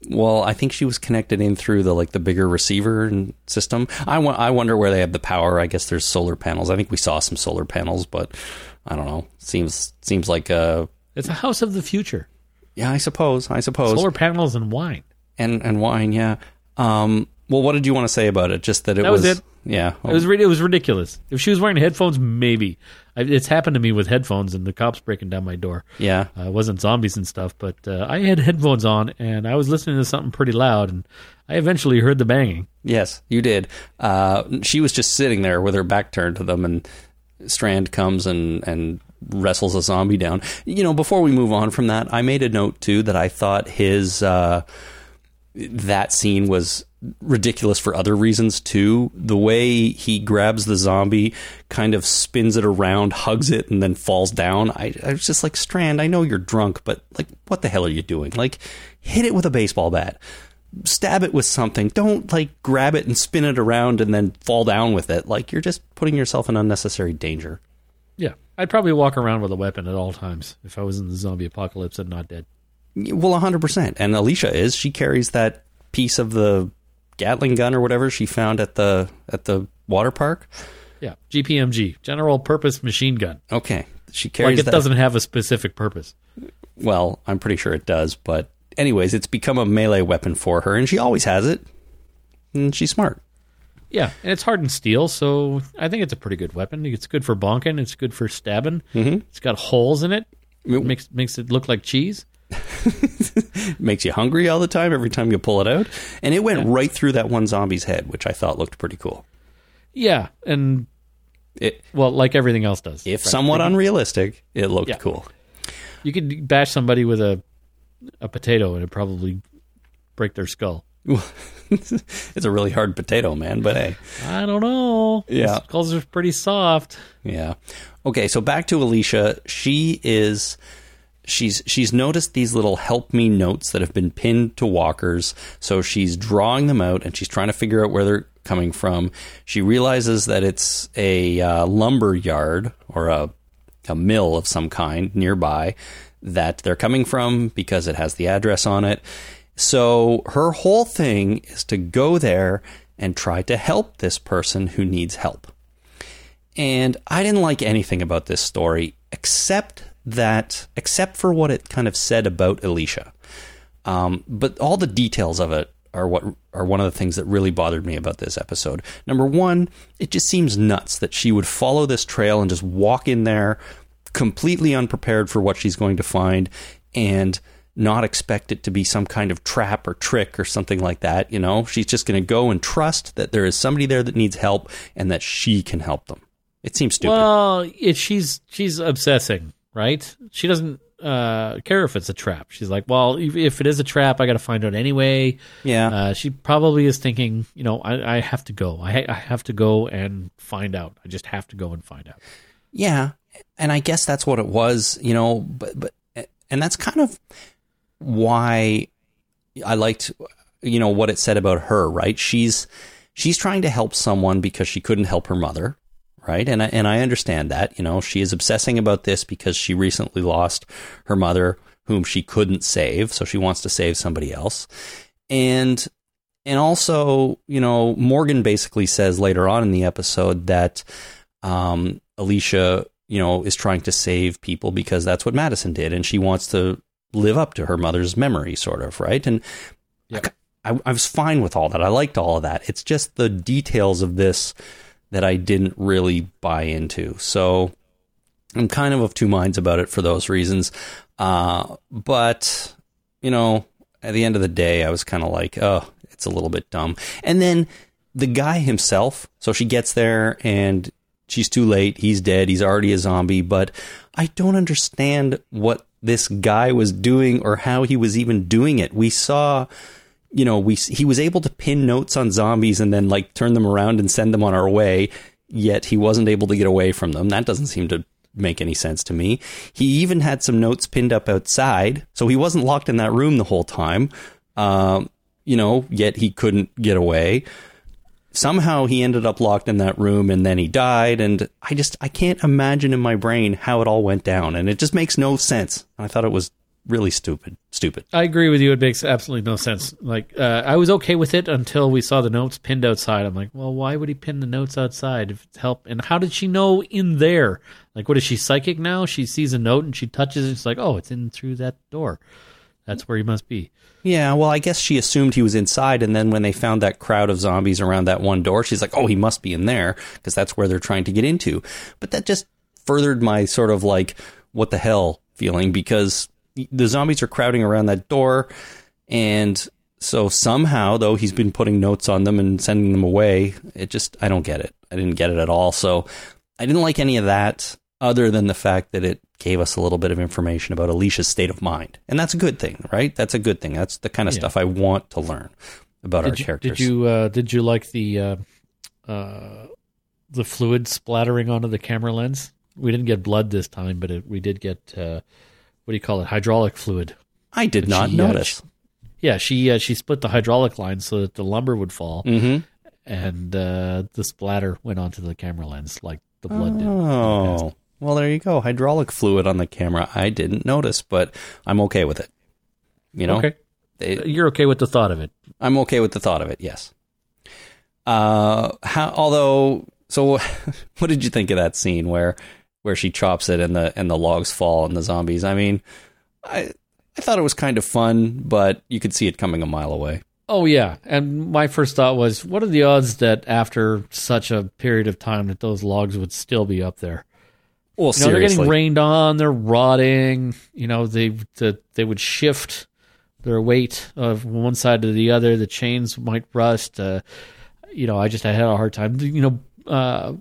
Well, I think she was connected in through the like the bigger receiver and system. I I wonder where they have the power. I guess there's solar panels. I think we saw some solar panels, but I don't know. Seems seems like uh It's a house of the future. yeah. I suppose. I suppose. Solar panels and wine. and and wine. Yeah. Um. Well, what did you want to say about it? Just that it That was it. Yeah. It was it was ridiculous. If she was wearing headphones, maybe. I, it's happened to me with headphones and the cops breaking down my door. yeah. Uh, it wasn't zombies and stuff, but uh, I had headphones on and I was listening to something pretty loud, and I eventually heard the banging. Yes, you did. Uh, she was just sitting there with her back turned to them, and Strand comes and and wrestles a zombie down. You know, before we move on from that, I made a note too that I thought his uh, that scene was ridiculous for other reasons too. The way he grabs the zombie, kind of spins it around, hugs it, and then falls down. I, I was just like, Strand, I know you're drunk, but like, what the hell are you doing? Like, hit it with a baseball bat stab it with something. Don't like grab it and spin it around and then fall down with it. Like you're just putting yourself in unnecessary danger. Yeah, I'd probably walk around with a weapon at all times if I was in the zombie apocalypse and not dead. Well, 100%. And Alicia is. She carries that piece of the Gatling gun or whatever she found at the at the water park. Yeah, GPMG, General Purpose Machine Gun. Okay. She carries Like it that. doesn't have a specific purpose. Well, I'm pretty sure it does, but anyways, it's become a melee weapon for her and she always has it. And she's smart. Yeah, and it's hardened steel, so I think it's a pretty good weapon. It's good for bonking. It's good for stabbing. Mm-hmm. It's got holes in it. It- makes makes it look like cheese. makes you hungry all the time every time you pull it out. And it went right through that one zombie's head, which I thought looked pretty cool. Yeah, and It, well, like everything else does. if somewhat unrealistic, it looked Yeah. cool. You could bash somebody with a a potato and it'd probably break their skull. it's a really hard potato, man, but hey. I don't know. Yeah. Skulls are pretty soft. Yeah. Okay, so back to Alicia. She is she's she's noticed these little help me notes that have been pinned to walkers. So she's drawing them out and she's trying to figure out where they're coming from. She realizes that it's a uh, lumber yard or a a mill of some kind nearby that they're coming from because it has the address on it. So her whole thing is to go there and try to help this person who needs help. And I didn't like anything about this story except that, except for what it kind of said about Alicia. Um, but all the details of it are what are one of the things that really bothered me about this episode. Number one, it just seems nuts that she would follow this trail and just walk in there completely unprepared for what she's going to find and not expect it to be some kind of trap or trick or something like that. You know, she's just going to go and trust that there is somebody there that needs help and that she can help them. It seems stupid. Well, she's she's obsessing, right? She doesn't uh, care if it's a trap. She's like, well, if, if it is a trap, I got to find out anyway. yeah. Uh, she probably is thinking, you know, I, I have to go. I, I have to go and find out. I just have to go and find out. Yeah, and I guess that's what it was, you know. But but and that's kind of why I liked, you know, what it said about her. Right? She's she's trying to help someone because she couldn't help her mother. Right? And I, and I understand that. You know, she is obsessing about this because she recently lost her mother, whom she couldn't save, so she wants to save somebody else. And and also, you know, Morgan basically says later on in the episode that um, Alicia, you know, is trying to save people because that's what Madison did, and she wants to live up to her mother's memory, sort of, right? And Yep. I, I was fine with all that. I liked all of that. It's just the details of this that I didn't really buy into. So I'm kind of of two minds about it for those reasons. Uh, but you know, at the end of the day, I was kind of like, oh, it's a little bit dumb. And then the guy himself, so she gets there and she's too late. He's dead. He's already a zombie. But I don't understand what this guy was doing or how he was even doing it. We saw, you know, we he was able to pin notes on zombies and then like turn them around and send them on our way. Yet he wasn't able to get away from them. That doesn't seem to make any sense to me. He even had some notes pinned up outside, so he wasn't locked in that room the whole time. Um, you know, yet he couldn't get away. Somehow he ended up locked in that room and then he died. And I just, I can't imagine in my brain how it all went down. And it just makes no sense. I thought it was really stupid. Stupid. I agree with you. It makes absolutely no sense. Like, uh, I was okay with it until we saw the notes pinned outside. I'm like, well, why would he pin the notes outside if it's help? And how did she know in there? Like, what is she psychic now? She sees a note and she touches it. She's like, oh, it's in through that door. That's where he must be. Yeah, well, I guess she assumed he was inside, and then when they found that crowd of zombies around that one door, she's like, "Oh, he must be in there because that's where they're trying to get into." But that just furthered my sort of like, "What the hell?" feeling because the zombies are crowding around that door, and so somehow, though he's been putting notes on them and sending them away, it just I don't get it. I didn't get it at all. So I didn't like any of that, other than the fact that it gave us a little bit of information about Alicia's state of mind, and that's a good thing, right? That's a good thing. That's the kind of Yeah. stuff I want to learn about our Did you, characters. did you uh, did you like the uh, uh, the fluid splattering onto the camera lens? We didn't get blood this time, but it, we did get uh, what do you call it? Hydraulic fluid. I did not she, uh, notice. Yeah, she uh, she split the hydraulic line so that the lumber would fall, mm-hmm. and uh, the splatter went onto the camera lens like the blood did. Oh, well, there you go. Hydraulic fluid on the camera. I didn't notice, but I'm okay with it. You know, Okay, They- you're okay with the thought of it. I'm okay with the thought of it. Yes. Uh, how? Although, so what did you think of that scene where where she chops it and the and the logs fall and the zombies? I mean, I I thought it was kind of fun, but you could see it coming a mile away. Oh yeah, and my first thought was, what are the odds that after such a period of time that those logs would still be up there? Well, You know, they're getting rained on. They're rotting. You know, they the, they would shift their weight of one side to the other. The chains might rust. Uh, you know, I just I had a hard time. You know, uh,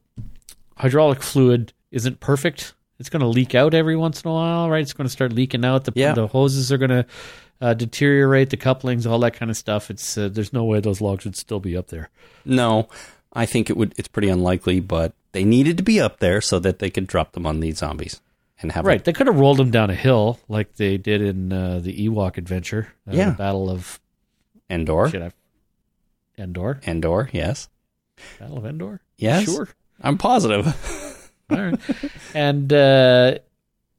hydraulic fluid isn't perfect. It's going to leak out every once in a while, right? It's going to start leaking out. The Yeah. the hoses are going to uh, deteriorate. The couplings, all that kind of stuff. It's uh, there's no way those logs would still be up there. No, I think it would. It's pretty unlikely, but they needed to be up there so that they could drop them on these zombies and have Right. They could have rolled them down a hill like they did in uh, the Ewok adventure. Uh, Yeah. Battle of Endor. I, Endor. Endor, yes, Battle of Endor. yes. Sure. I'm positive. Right. and uh,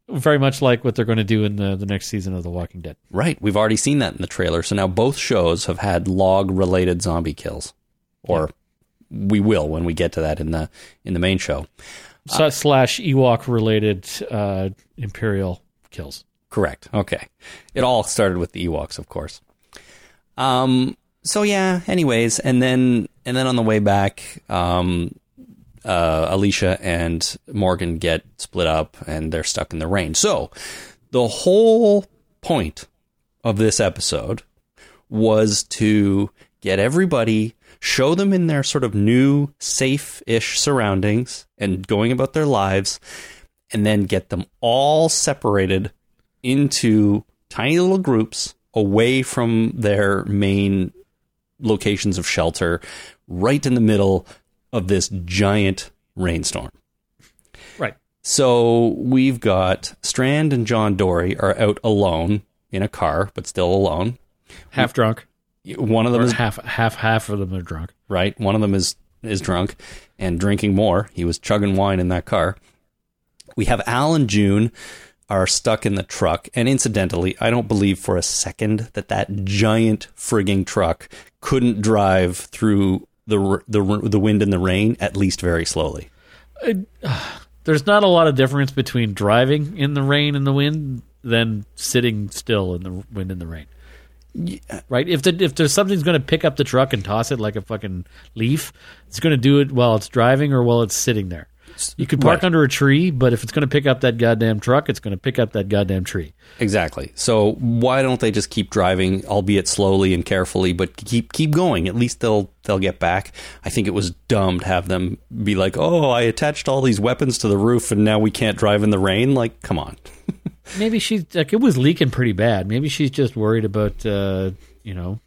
very much like what they're going to do in the the next season of The Walking Dead. right, we've already seen that in the trailer. So now both shows have had log-related zombie kills, or we will when we get to that in the in the main show. So, slash Ewok related uh, Imperial kills. Correct. Okay. It all started with the Ewoks, of course. Um. So yeah. Anyways, and then and then on the way back, um, uh, Alicia and Morgan get split up, and they're stuck in the rain. So the whole point of this episode was to get everybody show them in their sort of new, safe ish surroundings and going about their lives, and then get them all separated into tiny little groups away from their main locations of shelter, right in the middle of this giant rainstorm. Right. So we've got Strand and John Dorie are out alone in a car, but still alone. Half drunk. One of them Or is half half half of them are drunk. right. One of them is is drunk and drinking more. He was chugging wine in that car. We have Al and June are stuck in the truck, and incidentally, I don't believe for a second that that giant frigging truck couldn't drive through the the the wind and the rain at least very slowly. There's not a lot of difference between driving in the rain and the wind than sitting still in the wind and the rain. Uh, right? If the, if there's something's going to pick up the truck and toss it like a fucking leaf, it's going to do it while it's driving or while it's sitting there. You could park Right. under a tree, but if it's going to pick up that goddamn truck, it's going to pick up that goddamn tree. Exactly. So why don't they just keep driving, albeit slowly and carefully, but keep keep going? At least they'll they'll get back. I think it was dumb to have them be like, "Oh, I attached all these weapons to the roof, and now we can't drive in the rain." Like, come on. Maybe she's like it was leaking pretty bad. Maybe she's just worried about uh, you know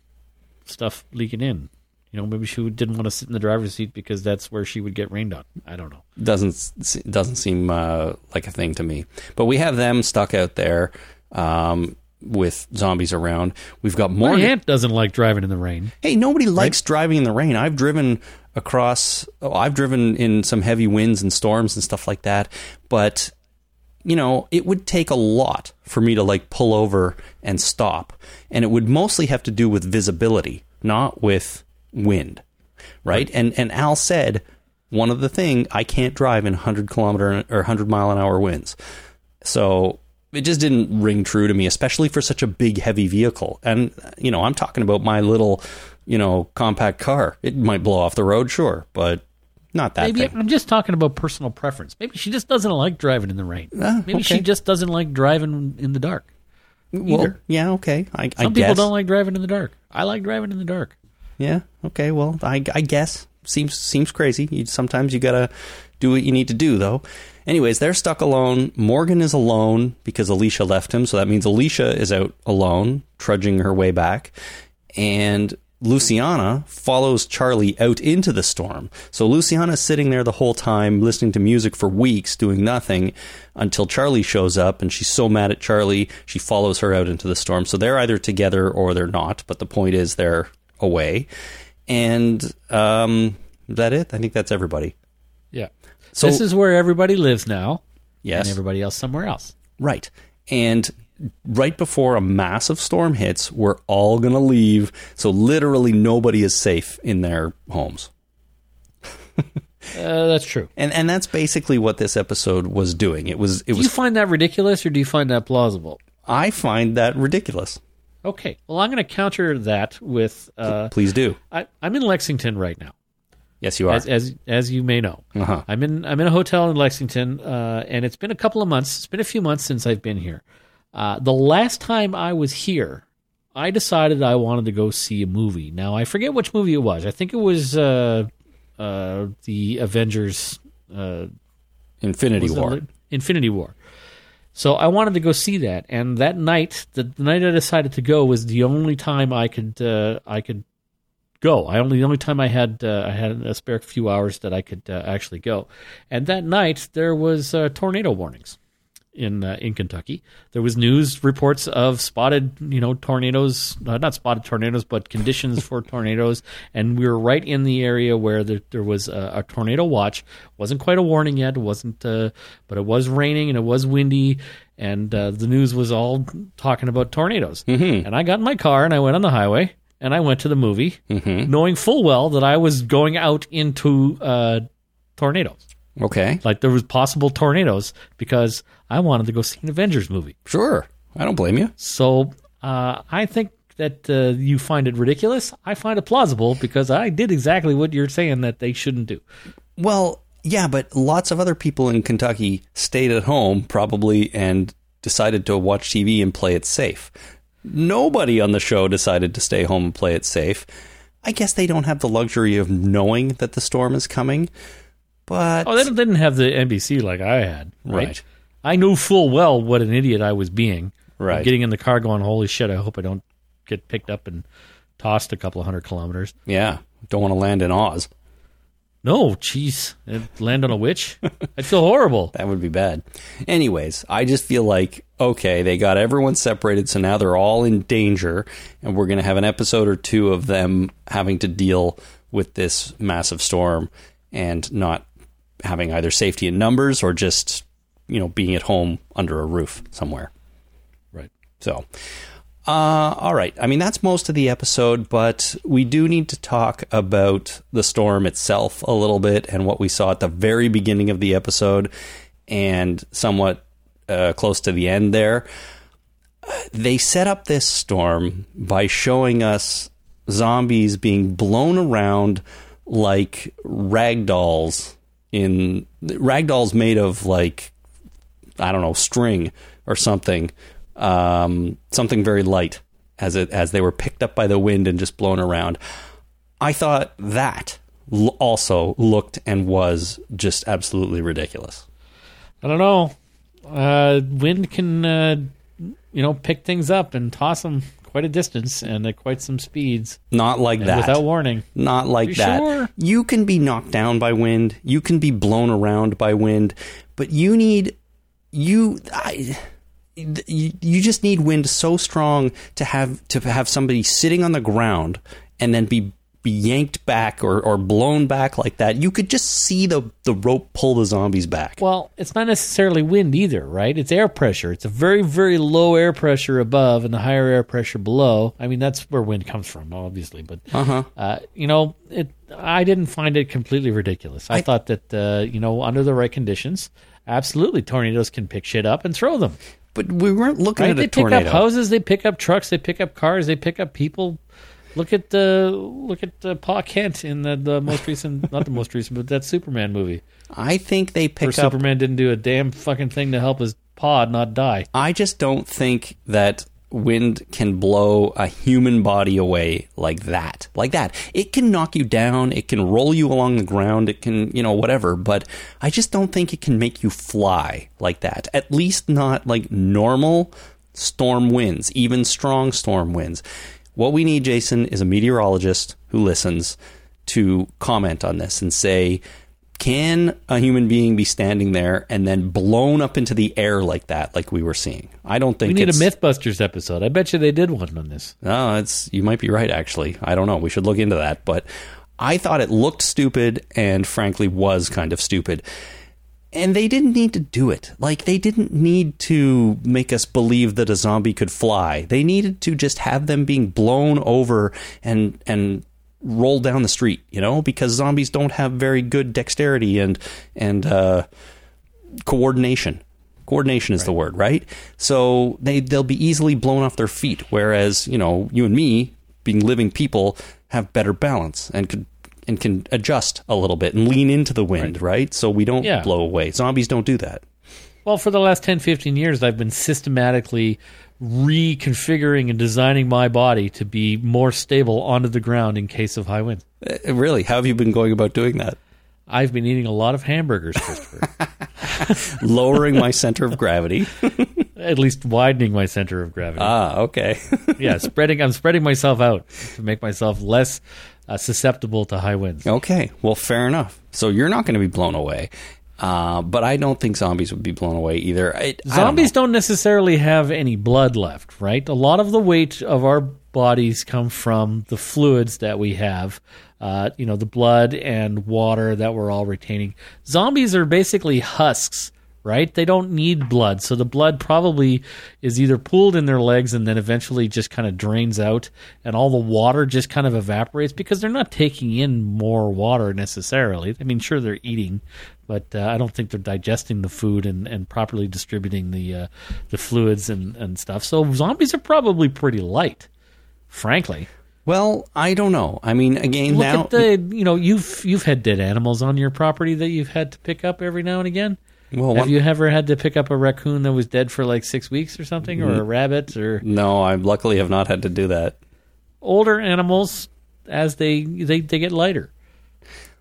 stuff leaking in. You know, maybe she didn't want to sit in the driver's seat because that's where she would get rained on. I don't know. doesn't doesn't seem uh, like a thing to me. But we have them stuck out there um, with zombies around. We've got more. My aunt doesn't like driving in the rain. Hey, nobody likes driving in the rain. I've driven across. Oh, I've driven in some heavy winds and storms and stuff like that. But you know, it would take a lot for me to like pull over and stop, and it would mostly have to do with visibility, not with wind, right? And and Al said one of the thing I can't drive in 100 kilometer or 100 mile an hour winds. So it just didn't ring true to me, especially for such a big, heavy vehicle. And, you know, I'm talking about my little, you know, compact car. It might blow off the road, sure, but not that Maybe thing. I'm just talking about personal preference. Maybe she just doesn't like driving in the rain. Ah, Maybe she just doesn't like driving in the dark. Well, yeah, okay. I, I Some people guess. don't like driving in the dark. I like driving in the dark. Yeah. Okay. Well, I, I guess seems seems crazy. You, sometimes you gotta do what you need to do, though. Anyways, they're stuck alone. Morgan is alone because Alicia left him, so that means Alicia is out alone, trudging her way back, and Luciana follows Charlie out into the storm. So Luciana's sitting there the whole time, listening to music for weeks, doing nothing, until Charlie shows up, and she's so mad at Charlie, she follows her out into the storm. So they're either together or they're not, but the point is they're away. And um, is that it? I think that's everybody. Yeah. So- this is where everybody lives now, Yes. and everybody else somewhere else. Right. And right before a massive storm hits, we're all going to leave. So literally nobody is safe in their homes. Uh, that's true. And and that's basically what this episode was doing. It was it was Do you was find that ridiculous, or do you find that plausible? I find that ridiculous. Okay. Well, I'm going to counter that with uh, Please do. I, I'm in Lexington right now. Yes, you are. as as as you may know. Uh-huh. I'm in I'm in a hotel in Lexington, uh, and it's been a couple of months. It's been a few months since I've been here. Uh, the last time I was here, I decided I wanted to go see a movie. Now I forget which movie it was. I think it was uh, uh, the Avengers. Uh, Infinity War. Infinity War. So I wanted to go see that, and that night, the, the night I decided to go was the only time I could uh, I could go. I only the only time I had uh, I had a spare few hours that I could uh, actually go, and that night there was uh, tornado warnings in uh, in Kentucky. There was news reports of spotted, you know, tornadoes, uh, not spotted tornadoes, but conditions for tornadoes, and we were right in the area where there, there was a, a tornado watch. wasn't quite a warning yet, it wasn't, uh, but it was raining and it was windy, and uh, the news was all talking about tornadoes. Mm-hmm. And I got in my car and I went on the highway and I went to the movie, knowing full well that I was going out into uh, tornadoes Okay. like there was possible tornadoes because I wanted to go see an Avengers movie. Sure. I don't blame you. So uh, I think that uh, you find it ridiculous. I find it plausible because I did exactly what you're saying that they shouldn't do. Well, yeah, but lots of other people in Kentucky stayed at home probably and decided to watch TV and play it safe. Nobody on the show decided to stay home and play it safe. I guess they don't have the luxury of knowing that the storm is coming, but Oh, they didn't- have the NBC like I had, right? Right. I knew full well what an idiot I was being. Right. Getting in the car going, holy shit, I hope I don't get picked up and tossed a couple of hundred kilometers. yeah, don't want to land in Oz. No, jeez. Land on a witch? I'd feel horrible. That would be bad. Anyways, I just feel like okay, they got everyone separated, so now they're all in danger, and we're going to have an episode or two of them having to deal with this massive storm and not having either safety in numbers or just you know being at home under a roof somewhere. Right. So, uh, all right. I mean, that's most of the episode, but we do need to talk about the storm itself a little bit and what we saw at the very beginning of the episode and somewhat uh, close to the end there. They set up this storm by showing us zombies being blown around like ragdolls in ragdolls made of like I don't know, string or something, um, something very light as it as they were picked up by the wind and just blown around. I thought that l- also looked and was just absolutely ridiculous. I don't know. Uh, wind can, uh, you know, pick things up and toss them quite a distance and at quite some speeds Not like that. without warning. Not like You that. sure? You can be knocked down by wind. You can be blown around by wind, but you need you. I, you, just need wind so strong to have to have somebody sitting on the ground and then be yanked back or, or blown back like that. You could just see the the rope pull the zombies back. Well, it's not necessarily wind either, right? It's air pressure. It's a very, very low air pressure above and the higher air pressure below. I mean, that's where wind comes from, obviously. But Uh-huh. uh, you know, it. I didn't find it completely ridiculous. I, thought that uh, you know, under the right conditions, absolutely, tornadoes can pick shit up and throw them. But we weren't looking Right? at They a pick up houses, they pick up trucks, they pick up cars, they pick up people. Look at the look at uh, Pa Kent in the, the most recent, not the most recent, but that Superman movie. I think they Where pick up Superman didn't do a damn fucking thing to help his pod not die. I just don't think that wind can blow a human body away like that. Like that. It can knock you down, it can roll you along the ground, it can, you know, whatever, but I just don't think it can make you fly like that. At least not like normal storm winds, even strong storm winds. What we need, Jason, is a meteorologist who listens to comment on this and say, can a human being be standing there and then blown up into the air like that, like we were seeing? I don't think We need a MythBusters episode. I bet you they did one on this. No, it's you might be right. Actually, I don't know. We should look into that. But I thought it looked stupid, and frankly, was kind of stupid. And they didn't need to do it. Like they didn't need to make us believe that a zombie could fly. They needed to just have them being blown over and and roll down the street. You know, because zombies don't have very good dexterity and and uh, coordination. Coordination is the word, right? So they they'll be easily blown off their feet. Whereas you know you and me, being living people, have better balance and could and can adjust a little bit and lean into the wind, right? So we don't Yeah. blow away. Zombies don't do that. Well, for the last 10, 15 years, I've been systematically reconfiguring and designing my body to be more stable onto the ground in case of high winds. Uh, really, how have you been going about doing that? I've been eating a lot of hamburgers, Christopher. Lowering my center of gravity. At least widening my center of gravity. ah, okay. yeah, spreading. I'm spreading myself out to make myself less uh, susceptible to high winds. Okay, well, fair enough. So you're not going to be blown away, uh, but I don't think zombies would be blown away either. It, I don't Zombies don't, necessarily have any blood left, right? A lot of the weight of our bodies come from the fluids that we have. Uh, you know, the blood and water that we're all retaining. Zombies are basically husks, right? They don't need blood, so the blood probably is either pooled in their legs and then eventually just kind of drains out, and all the water just kind of evaporates because they're not taking in more water necessarily. I mean, sure they're eating, but uh, I don't think they're digesting the food and, and properly distributing the uh, the fluids and, and stuff. So zombies are probably pretty light, frankly. Well, I don't know. I mean, again, Look now at the you know you've you've had dead animals on your property that you've had to pick up every now and again. Well, Have one- you ever had to pick up a raccoon that was dead for like six weeks or something, or a rabbit, or no, I luckily have not had to do that. older animals? as they they, they get lighter.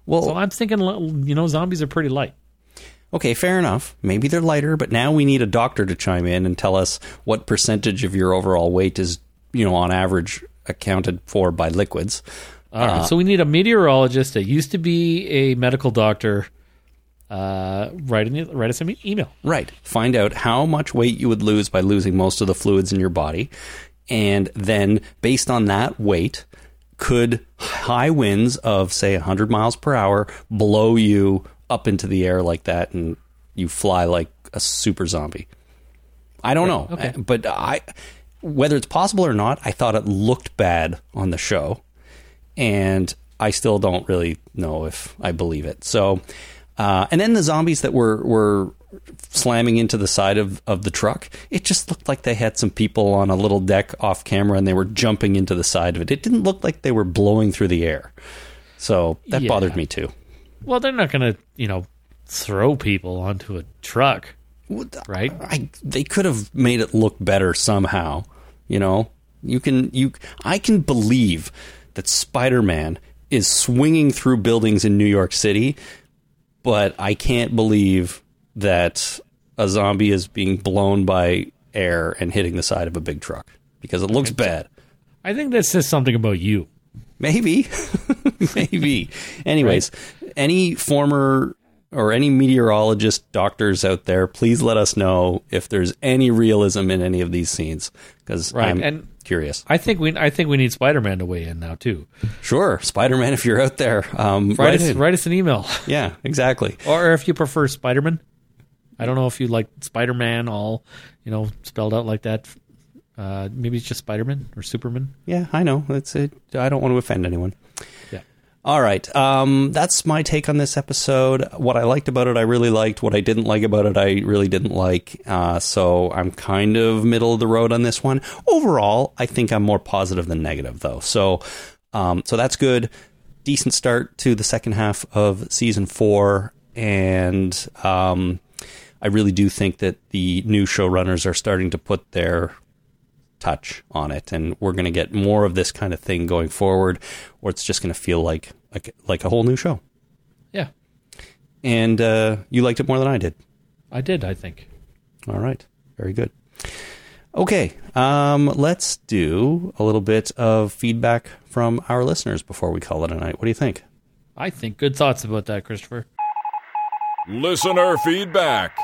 Well, So I'm thinking, you know, zombies are pretty light. Okay, fair enough. Maybe they're lighter, but now we need a doctor to chime in and tell us what percentage of your overall weight is, you know, on average accounted for by liquids. Right. Uh, so we need a meteorologist that used to be a medical doctor. Uh, write, an, write us an email. Right. Find out how much weight you would lose by losing most of the fluids in your body. And then, based on that weight, could high winds of, say, 100 miles per hour blow you up into the air like that and you fly like a super zombie? I don't know. okay. But I, whether it's possible or not, I thought it looked bad on the show. And I still don't really know if I believe it. So, uh, and then the zombies that were, were slamming into the side of, of the truck, it just looked like they had some people on a little deck off camera and they were jumping into the side of it. It didn't look like they were blowing through the air. So that Yeah. bothered me too. Well, they're not going to, you know, throw people onto a truck, right? I they could have made it look better somehow. You know, you can you I can believe that Spider-Man is swinging through buildings in New York City, but I can't believe that a zombie is being blown by air and hitting the side of a big truck because it looks bad. I think that says something about you. Maybe. Maybe. Anyways, any former or any meteorologist doctors out there, please let us know if there's any realism in any of these scenes because Right, I'm and- curious. I think we I think we need Spider Man to weigh in now too. Sure, Spider Man, if you're out there, um, Write write us in. write us an email, Yeah, exactly. or if you prefer Spider Man. I don't know if you like Spider Man all you know spelled out like that. Uh, maybe it's just Spider Man or Superman. Yeah, I know. It's it. I don't want to offend anyone. Yeah. All right. Um, that's my take on this episode. What I liked about it, I really liked. What I didn't like about it, I really didn't like. Uh, so I'm kind of middle of the road on this one. Overall, I think I'm more positive than negative, though. So, um, so that's good. Decent start to the second half of season four, and um, I really do think that the new showrunners are starting to put their touch on it, and we're going to get more of this kind of thing going forward, or it's just going to feel like like like a whole new show. Yeah, And uh, you liked it more than I did. I did. I think. All right, very good. Okay, um, let's do a little bit of feedback from our listeners before we call it a night. What do you think? I think good thoughts about that, Christopher. Listener feedback.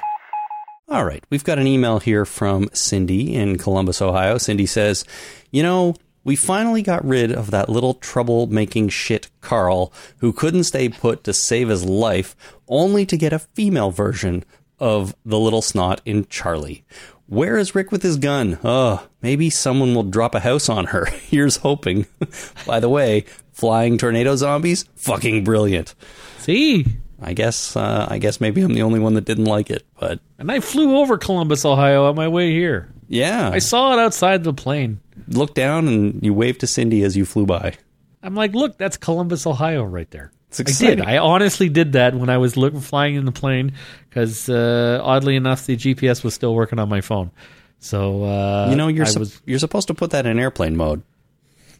All right, we've got an email here from Cindy in Columbus, Ohio. Cindy says, You know, we finally got rid of that little trouble-making shit Carl who couldn't stay put to save his life, only to get a female version of the little snot in Charlie. Where is Rick with his gun? Oh, maybe someone will drop a house on her. Here's hoping. By the way, flying tornado zombies? Fucking brilliant. See, I guess uh, I guess maybe I'm the only one that didn't like it, but and I flew over Columbus, Ohio, on my way here. yeah. I saw it outside the plane. looked down and you waved to Cindy as you flew by. I'm like, look, that's Columbus, Ohio, right there. It's I did. I honestly did that when I was look, flying in the plane because, uh, oddly enough, the GPS was still working on my phone. So uh, you know, you're I sup- was you're supposed to put that in airplane mode.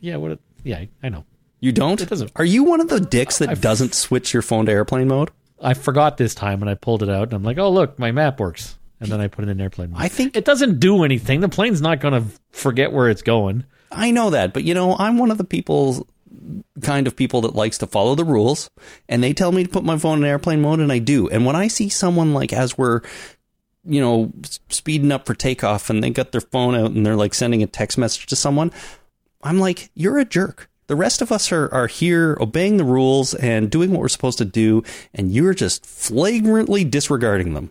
yeah. What? it- Yeah, I know. You don't? It doesn't- Are you one of the dicks that I've- doesn't switch your phone to airplane mode? I forgot this time and I pulled it out and I'm like, oh look, my map works. And then I put it in airplane. mode. I think it doesn't do anything. The plane's not going to forget where it's going. I know that, but you know, I'm one of the people kind of people that likes to follow the rules and they tell me to put my phone in airplane mode and I do. And when I see someone like as we're you know speeding up for takeoff and they got their phone out and they're like sending a text message to someone, I'm like, you're a jerk. The rest of us are, are here obeying the rules and doing what we're supposed to do, and you're just flagrantly disregarding them.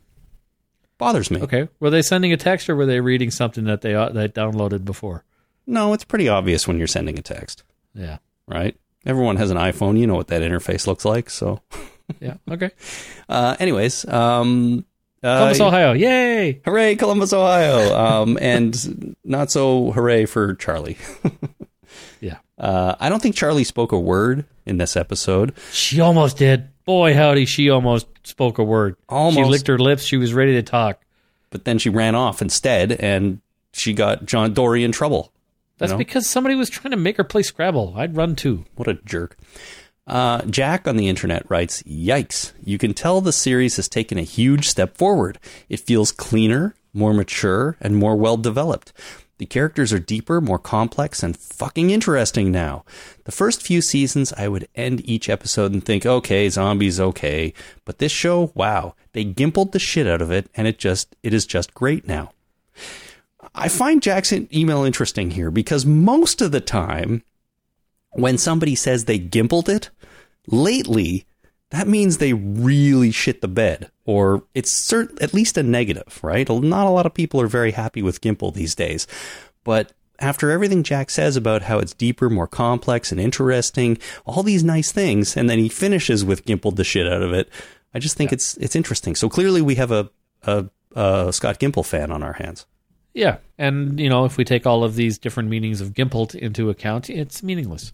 Bothers me. Okay. Were they sending a text or were they reading something that they uh, they downloaded before? No, it's pretty obvious when you're sending a text, Yeah. right? Everyone has an iPhone. You know what that interface looks like. So, Yeah. Okay. uh, anyways, um, uh, Columbus, Ohio. Yay! hooray, Columbus, Ohio, um, and not so hooray for Charlie. Yeah. Uh, I don't think Charlie spoke a word in this episode. She almost did. Boy, howdy, she almost spoke a word. Almost. She licked her lips. She was ready to talk. but then she ran off instead and she got John Dorie in trouble. That's know? because somebody was trying to make her play Scrabble. I'd run too. What a jerk. Uh, Jack on the internet writes, Yikes. You can tell the series has taken a huge step forward. It feels cleaner, more mature, and more well developed. The characters are deeper, more complex, and fucking interesting now. The first few seasons, I would end each episode and think, okay, zombies, okay. But this show, wow, they gimpled the shit out of it, and it just, it is just great now. I find Jack's email interesting here because most of the time, when somebody says they gimpled it, lately, that means they really shit the bed, or it's cert- at least a negative, right? Not a lot of people are very happy with Gimple these days. But after everything Jack says about how it's deeper, more complex, and interesting, all these nice things, and then he finishes with Gimpled the shit out of it, I just think it's it's interesting. So clearly, we have a, a, a Scott Gimple fan on our hands. Yeah, and you know, if we take all of these different meanings of gimpled into account, it's meaningless.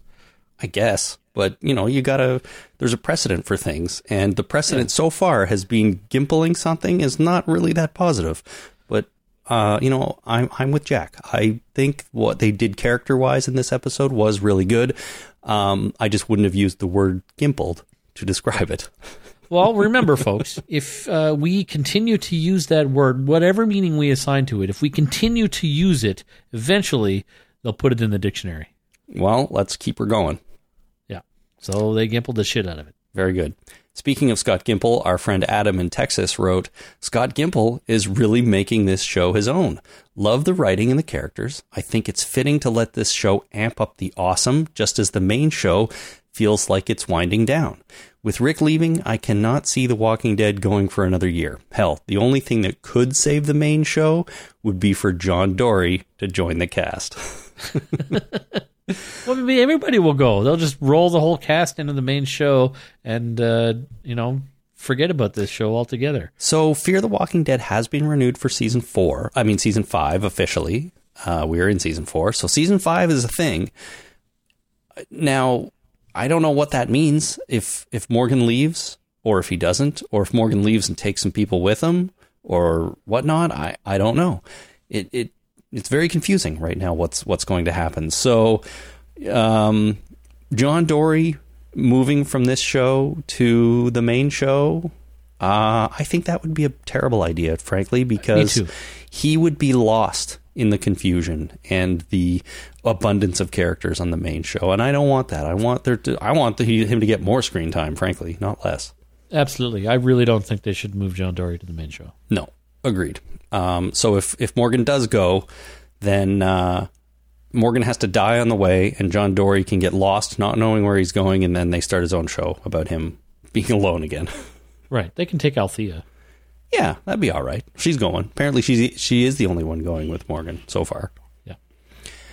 I guess. But, you know, you gotta, there's a precedent for things. And the precedent so far has been gimpling something is not really that positive. But, uh, you know, I'm, I'm with Jack. I think what they did character wise in this episode was really good. Um, I just wouldn't have used the word gimpled to describe it. Well, remember, folks, if uh, we continue to use that word, whatever meaning we assign to it, if we continue to use it, eventually they'll put it in the dictionary. Well, let's keep her going. So they gimpled the shit out of it. Very good. Speaking of Scott Gimple, our friend Adam in Texas wrote Scott Gimple is really making this show his own. Love the writing and the characters. I think it's fitting to let this show amp up the awesome, just as the main show feels like it's winding down. With Rick leaving, I cannot see The Walking Dead going for another year. Hell, the only thing that could save the main show would be for John Dorie to join the cast. Well, maybe everybody will go. They'll just roll the whole cast into the main show and, uh, you know, forget about this show altogether. So, Fear the Walking Dead has been renewed for season four. I mean, season five officially. Uh, we're in season four. So, season five is a thing. Now, I don't know what that means if if Morgan leaves or if he doesn't, or if Morgan leaves and takes some people with him or whatnot. I, I don't know. It it it's very confusing right now. What's what's going to happen? So, um, John Dorie moving from this show to the main show. Uh, I think that would be a terrible idea, frankly, because he would be lost in the confusion and the abundance of characters on the main show, and I don't want that. I want there to, I want the, him to get more screen time, frankly, not less. Absolutely. I really don't think they should move John Dorie to the main show. No, agreed. Um, so if if Morgan does go, then uh, Morgan has to die on the way, and John Dorie can get lost, not knowing where he's going, and then they start his own show about him being alone again. Right. They can take Althea. yeah, that'd be all right. She's going. Apparently, she's she is the only one going with Morgan so far. Yeah.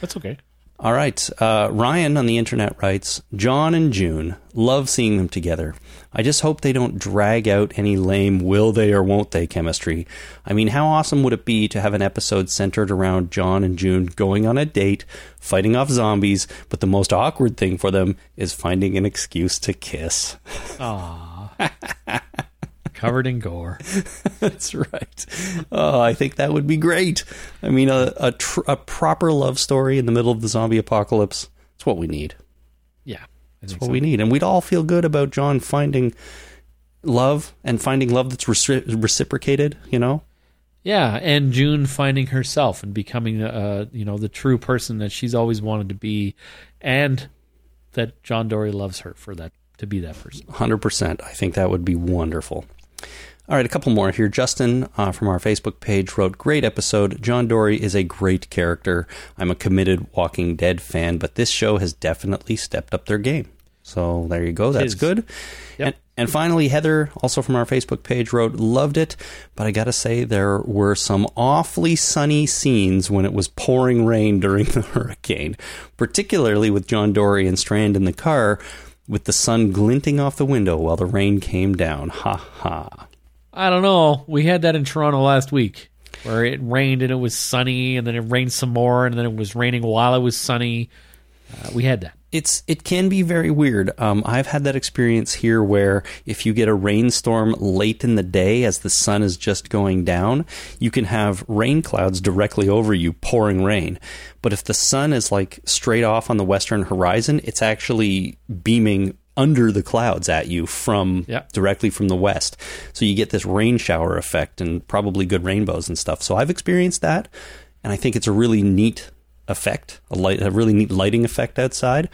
That's okay. All right. Uh, Ryan on the internet writes John and June, love seeing them together. I just hope they don't drag out any lame will they or won't they chemistry. I mean, how awesome would it be to have an episode centered around John and June going on a date, fighting off zombies, but the most awkward thing for them is finding an excuse to kiss? Covered in gore. That's right. Oh, I think that would be great. I mean, a, a, tr- a proper love story in the middle of the zombie apocalypse. It's what we need. Yeah. I That's what so. we need. And we'd all feel good about John finding love and finding love that's reci- reciprocated, you know? Yeah, and June finding herself and becoming, uh, you know, the true person that she's always wanted to be, and that John Dorie loves her for that to be that person. 100%. I think that would be wonderful. All right, a couple more here. Justin uh, from our Facebook page wrote, Great episode. John Dorie is a great character. I'm a committed Walking Dead fan, but this show has definitely stepped up their game. So there you go. That's good. Yep. And, and finally, Heather, also from our Facebook page, wrote, Loved it, but I got to say, there were some awfully sunny scenes when it was pouring rain during the hurricane, particularly with John Dorie and Strand in the car with the sun glinting off the window while the rain came down. Ha ha. I don't know. We had that in Toronto last week where it rained and it was sunny, and then it rained some more, and then it was raining while it was sunny. Uh, we had that. It's it can be very weird. Um, I've had that experience here where if you get a rainstorm late in the day as the sun is just going down, you can have rain clouds directly over you pouring rain. But if the sun is like straight off on the western horizon, it's actually beaming under the clouds at you from Yeah. directly from the west. So you get this rain shower effect and probably good rainbows and stuff. So I've experienced that, and I think it's a really neat effect, a light, a really neat lighting effect outside.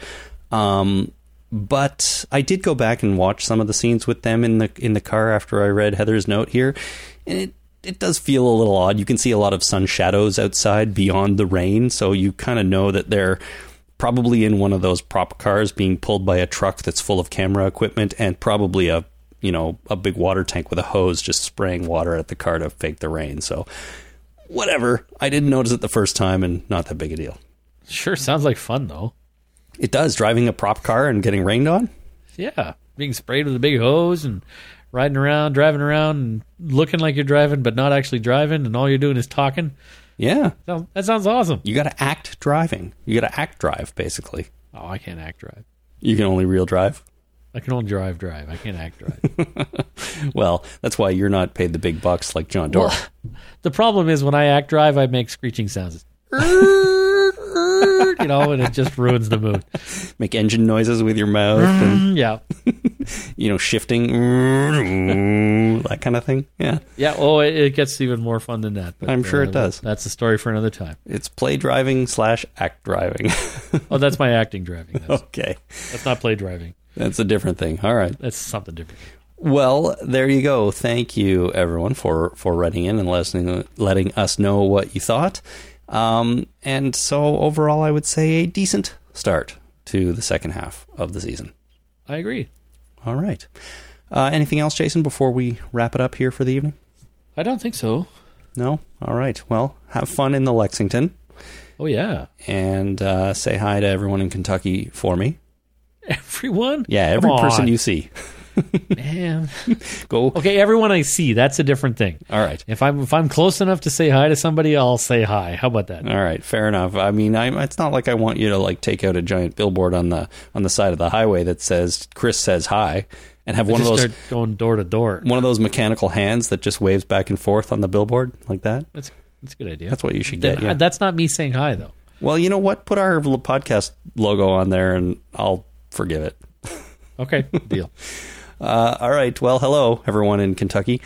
Um, but I did go back and watch some of the scenes with them in the in the car after I read Heather's note here, and it it does feel a little odd. You can see a lot of sun shadows outside beyond the rain, so you kind of know that they're probably in one of those prop cars being pulled by a truck that's full of camera equipment and probably a you know a big water tank with a hose just spraying water at the car to fake the rain. So whatever. I didn't notice it the first time and not that big a deal. Sure sounds like fun though. It does driving a prop car and getting rained on. Yeah, being sprayed with a big hose and riding around, driving around, and looking like you're driving, but not actually driving, and all you're doing is talking. Yeah, Sounds- That sounds awesome. you got to act driving. You got to act drive basically. Oh, I can't act drive. You can only real drive. I can only drive drive. I can't act drive. Well, that's why you're not paid the big bucks like John Dorie. Well, the problem is when I act drive, I make screeching sounds. you know, and it just ruins the mood. Make engine noises with your mouth and Mm, Yeah, you know shifting that kind of thing. Yeah, yeah. Oh, it, it gets even more fun than that. but, uh, I'm sure it does. That's a story for another time. it's play driving slash act driving. Oh, that's my acting driving. That's, okay, that's not play driving. That's a different thing. All right. That's something different. Well, there you go. Thank you, everyone, for for writing in and listening, letting us know what you thought. Um, and so, overall, I would say a decent start to the second half of the season. I agree. All right. Uh, anything else, Jason, before we wrap it up here for the evening? I don't think so. No. All right. Well, have fun in the Lexington, Oh yeah, and uh, say hi to everyone in Kentucky for me. everyone. Yeah, every Come person on, you see. man. Go. Okay, everyone I see. That's a different thing. All right. If I'm if I'm close enough to say hi to somebody, I'll say hi. How about that? All right, fair enough. I mean, I, it's not like I want you to like take out a giant billboard on the on the side of the highway that says "Chris says hi" and have one of those start going door to door. one of those mechanical hands that just waves back and forth on the billboard like that. That's that's a good idea. That's what you should Then, get. Yeah. That's not me saying hi though. Well, you know what? Put our podcast logo on there, and I'll forgive it. Okay, deal. Uh, all right. Well, hello, everyone in Kentucky.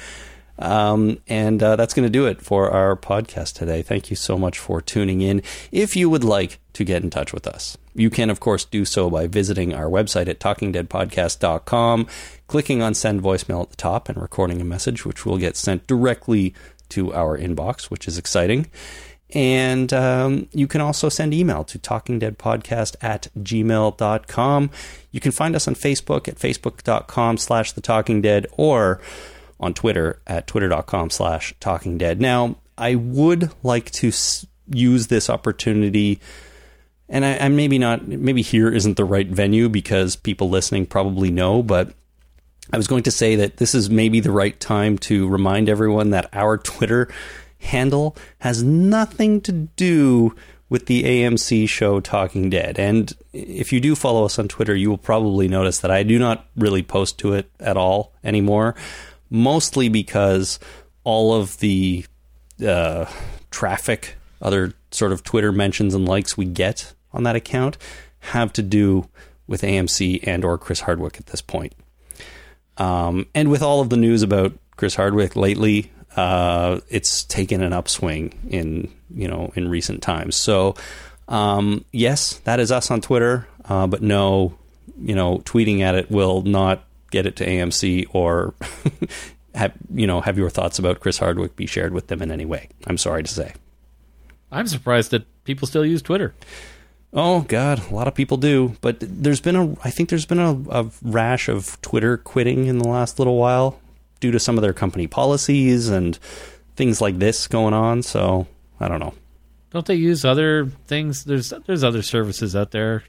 Um, and uh, that's going to do it for our podcast today. Thank you so much for tuning in. If you would like to get in touch with us, you can, of course, do so by visiting our website at talkingdeadpodcast.com, clicking on send voicemail at the top, and recording a message, which will get sent directly to our inbox, which is exciting. And um, you can also send email to talkingdeadpodcast at gmail.com. You can find us on Facebook at facebook.com slash the talking dead or on Twitter at twitter.com slash talking dead. Now, I would like to use this opportunity and I, I maybe not maybe here isn't the right venue because people listening probably know, but I was going to say that this is maybe the right time to remind everyone that our Twitter handle has nothing to do with the AMC show Talking Dead. And if you do follow us on Twitter, you will probably notice that I do not really post to it at all anymore, mostly because all of the uh, traffic, other sort of Twitter mentions and likes we get on that account have to do with AMC and or Chris Hardwick at this point. Um, and with all of the news about Chris Hardwick lately, uh, it's taken an upswing in you know in recent times. So um, yes, that is us on Twitter, uh, but no, you know, tweeting at it will not get it to AMC or have you know have your thoughts about Chris Hardwick be shared with them in any way. I'm sorry to say. I'm surprised that people still use Twitter. Oh God, a lot of people do, but there's been a I think there's been a, a rash of Twitter quitting in the last little while due to some of their company policies and things like this going on. So I don't know. Don't they use other things? There's there's other services out there.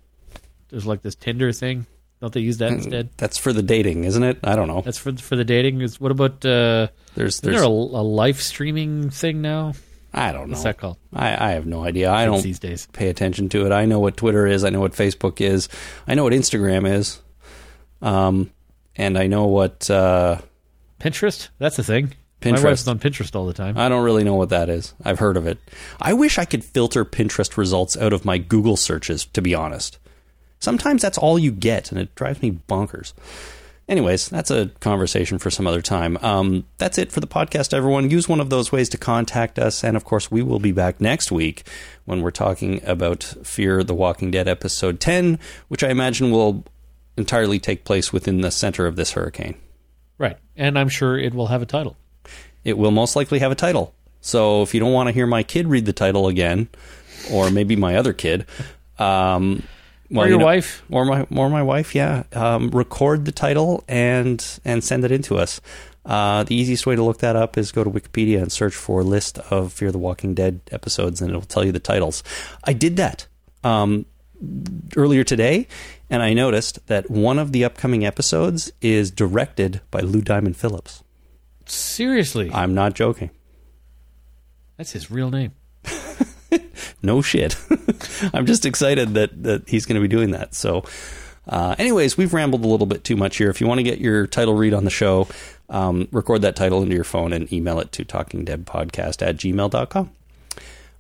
There's like this Tinder thing. Don't they use that Mm. instead? That's for the dating, isn't it? I don't know. That's for for the dating. Is what about uh, There's isn't there there's a, a live streaming thing now? I don't know. What's that called? I, I have no idea. I don't these days. pay attention to it. I know what Twitter is. I know what Facebook is. I know what Instagram is. Um, and I know what uh, Pinterest? That's a thing. My Pinterest. wife's on Pinterest all the time. I don't really know what that is. I've heard of it. I wish I could filter Pinterest results out of my Google searches, to be honest. Sometimes that's all you get, and it drives me bonkers. Anyways, that's a conversation for some other time. Um, that's it for the podcast, everyone. Use one of those ways to contact us. And of course, we will be back next week when we're talking about Fear the Walking Dead episode 10, which I imagine will entirely take place within the center of this hurricane. And I'm sure it will have a title. it will most likely have a title. So if you don't want to hear my kid read the title again, or maybe my other kid, um, well, or you your know- wife. or my or my wife, yeah, um, record the title and and send it in to us. Uh, the easiest way to look that up is go to Wikipedia and search for list of Fear the Walking Dead episodes, and it'll tell you the titles. I did that um, earlier today, and I noticed that one of the upcoming episodes is directed by Lou Diamond Phillips. Seriously. I'm not joking. That's his real name. no shit. I'm just excited that that he's going to be doing that. So, uh, anyways, we've rambled a little bit too much here. If you want to get your title read on the show, um, record that title into your phone and email it to talkingdeadpodcast at gmail.com.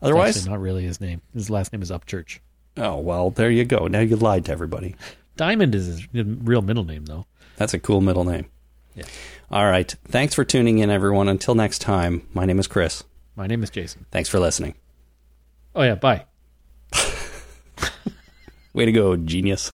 Otherwise, not really his name. His last name is Upchurch. Oh, well, there you go. Now you lied to everybody. Diamond is his real middle name, though. That's a cool middle name. Yeah. All right. Thanks for tuning in, everyone. Until next time, my name is Chris. My name is Jason. Thanks for listening. Oh, yeah. Bye. Way to go, genius.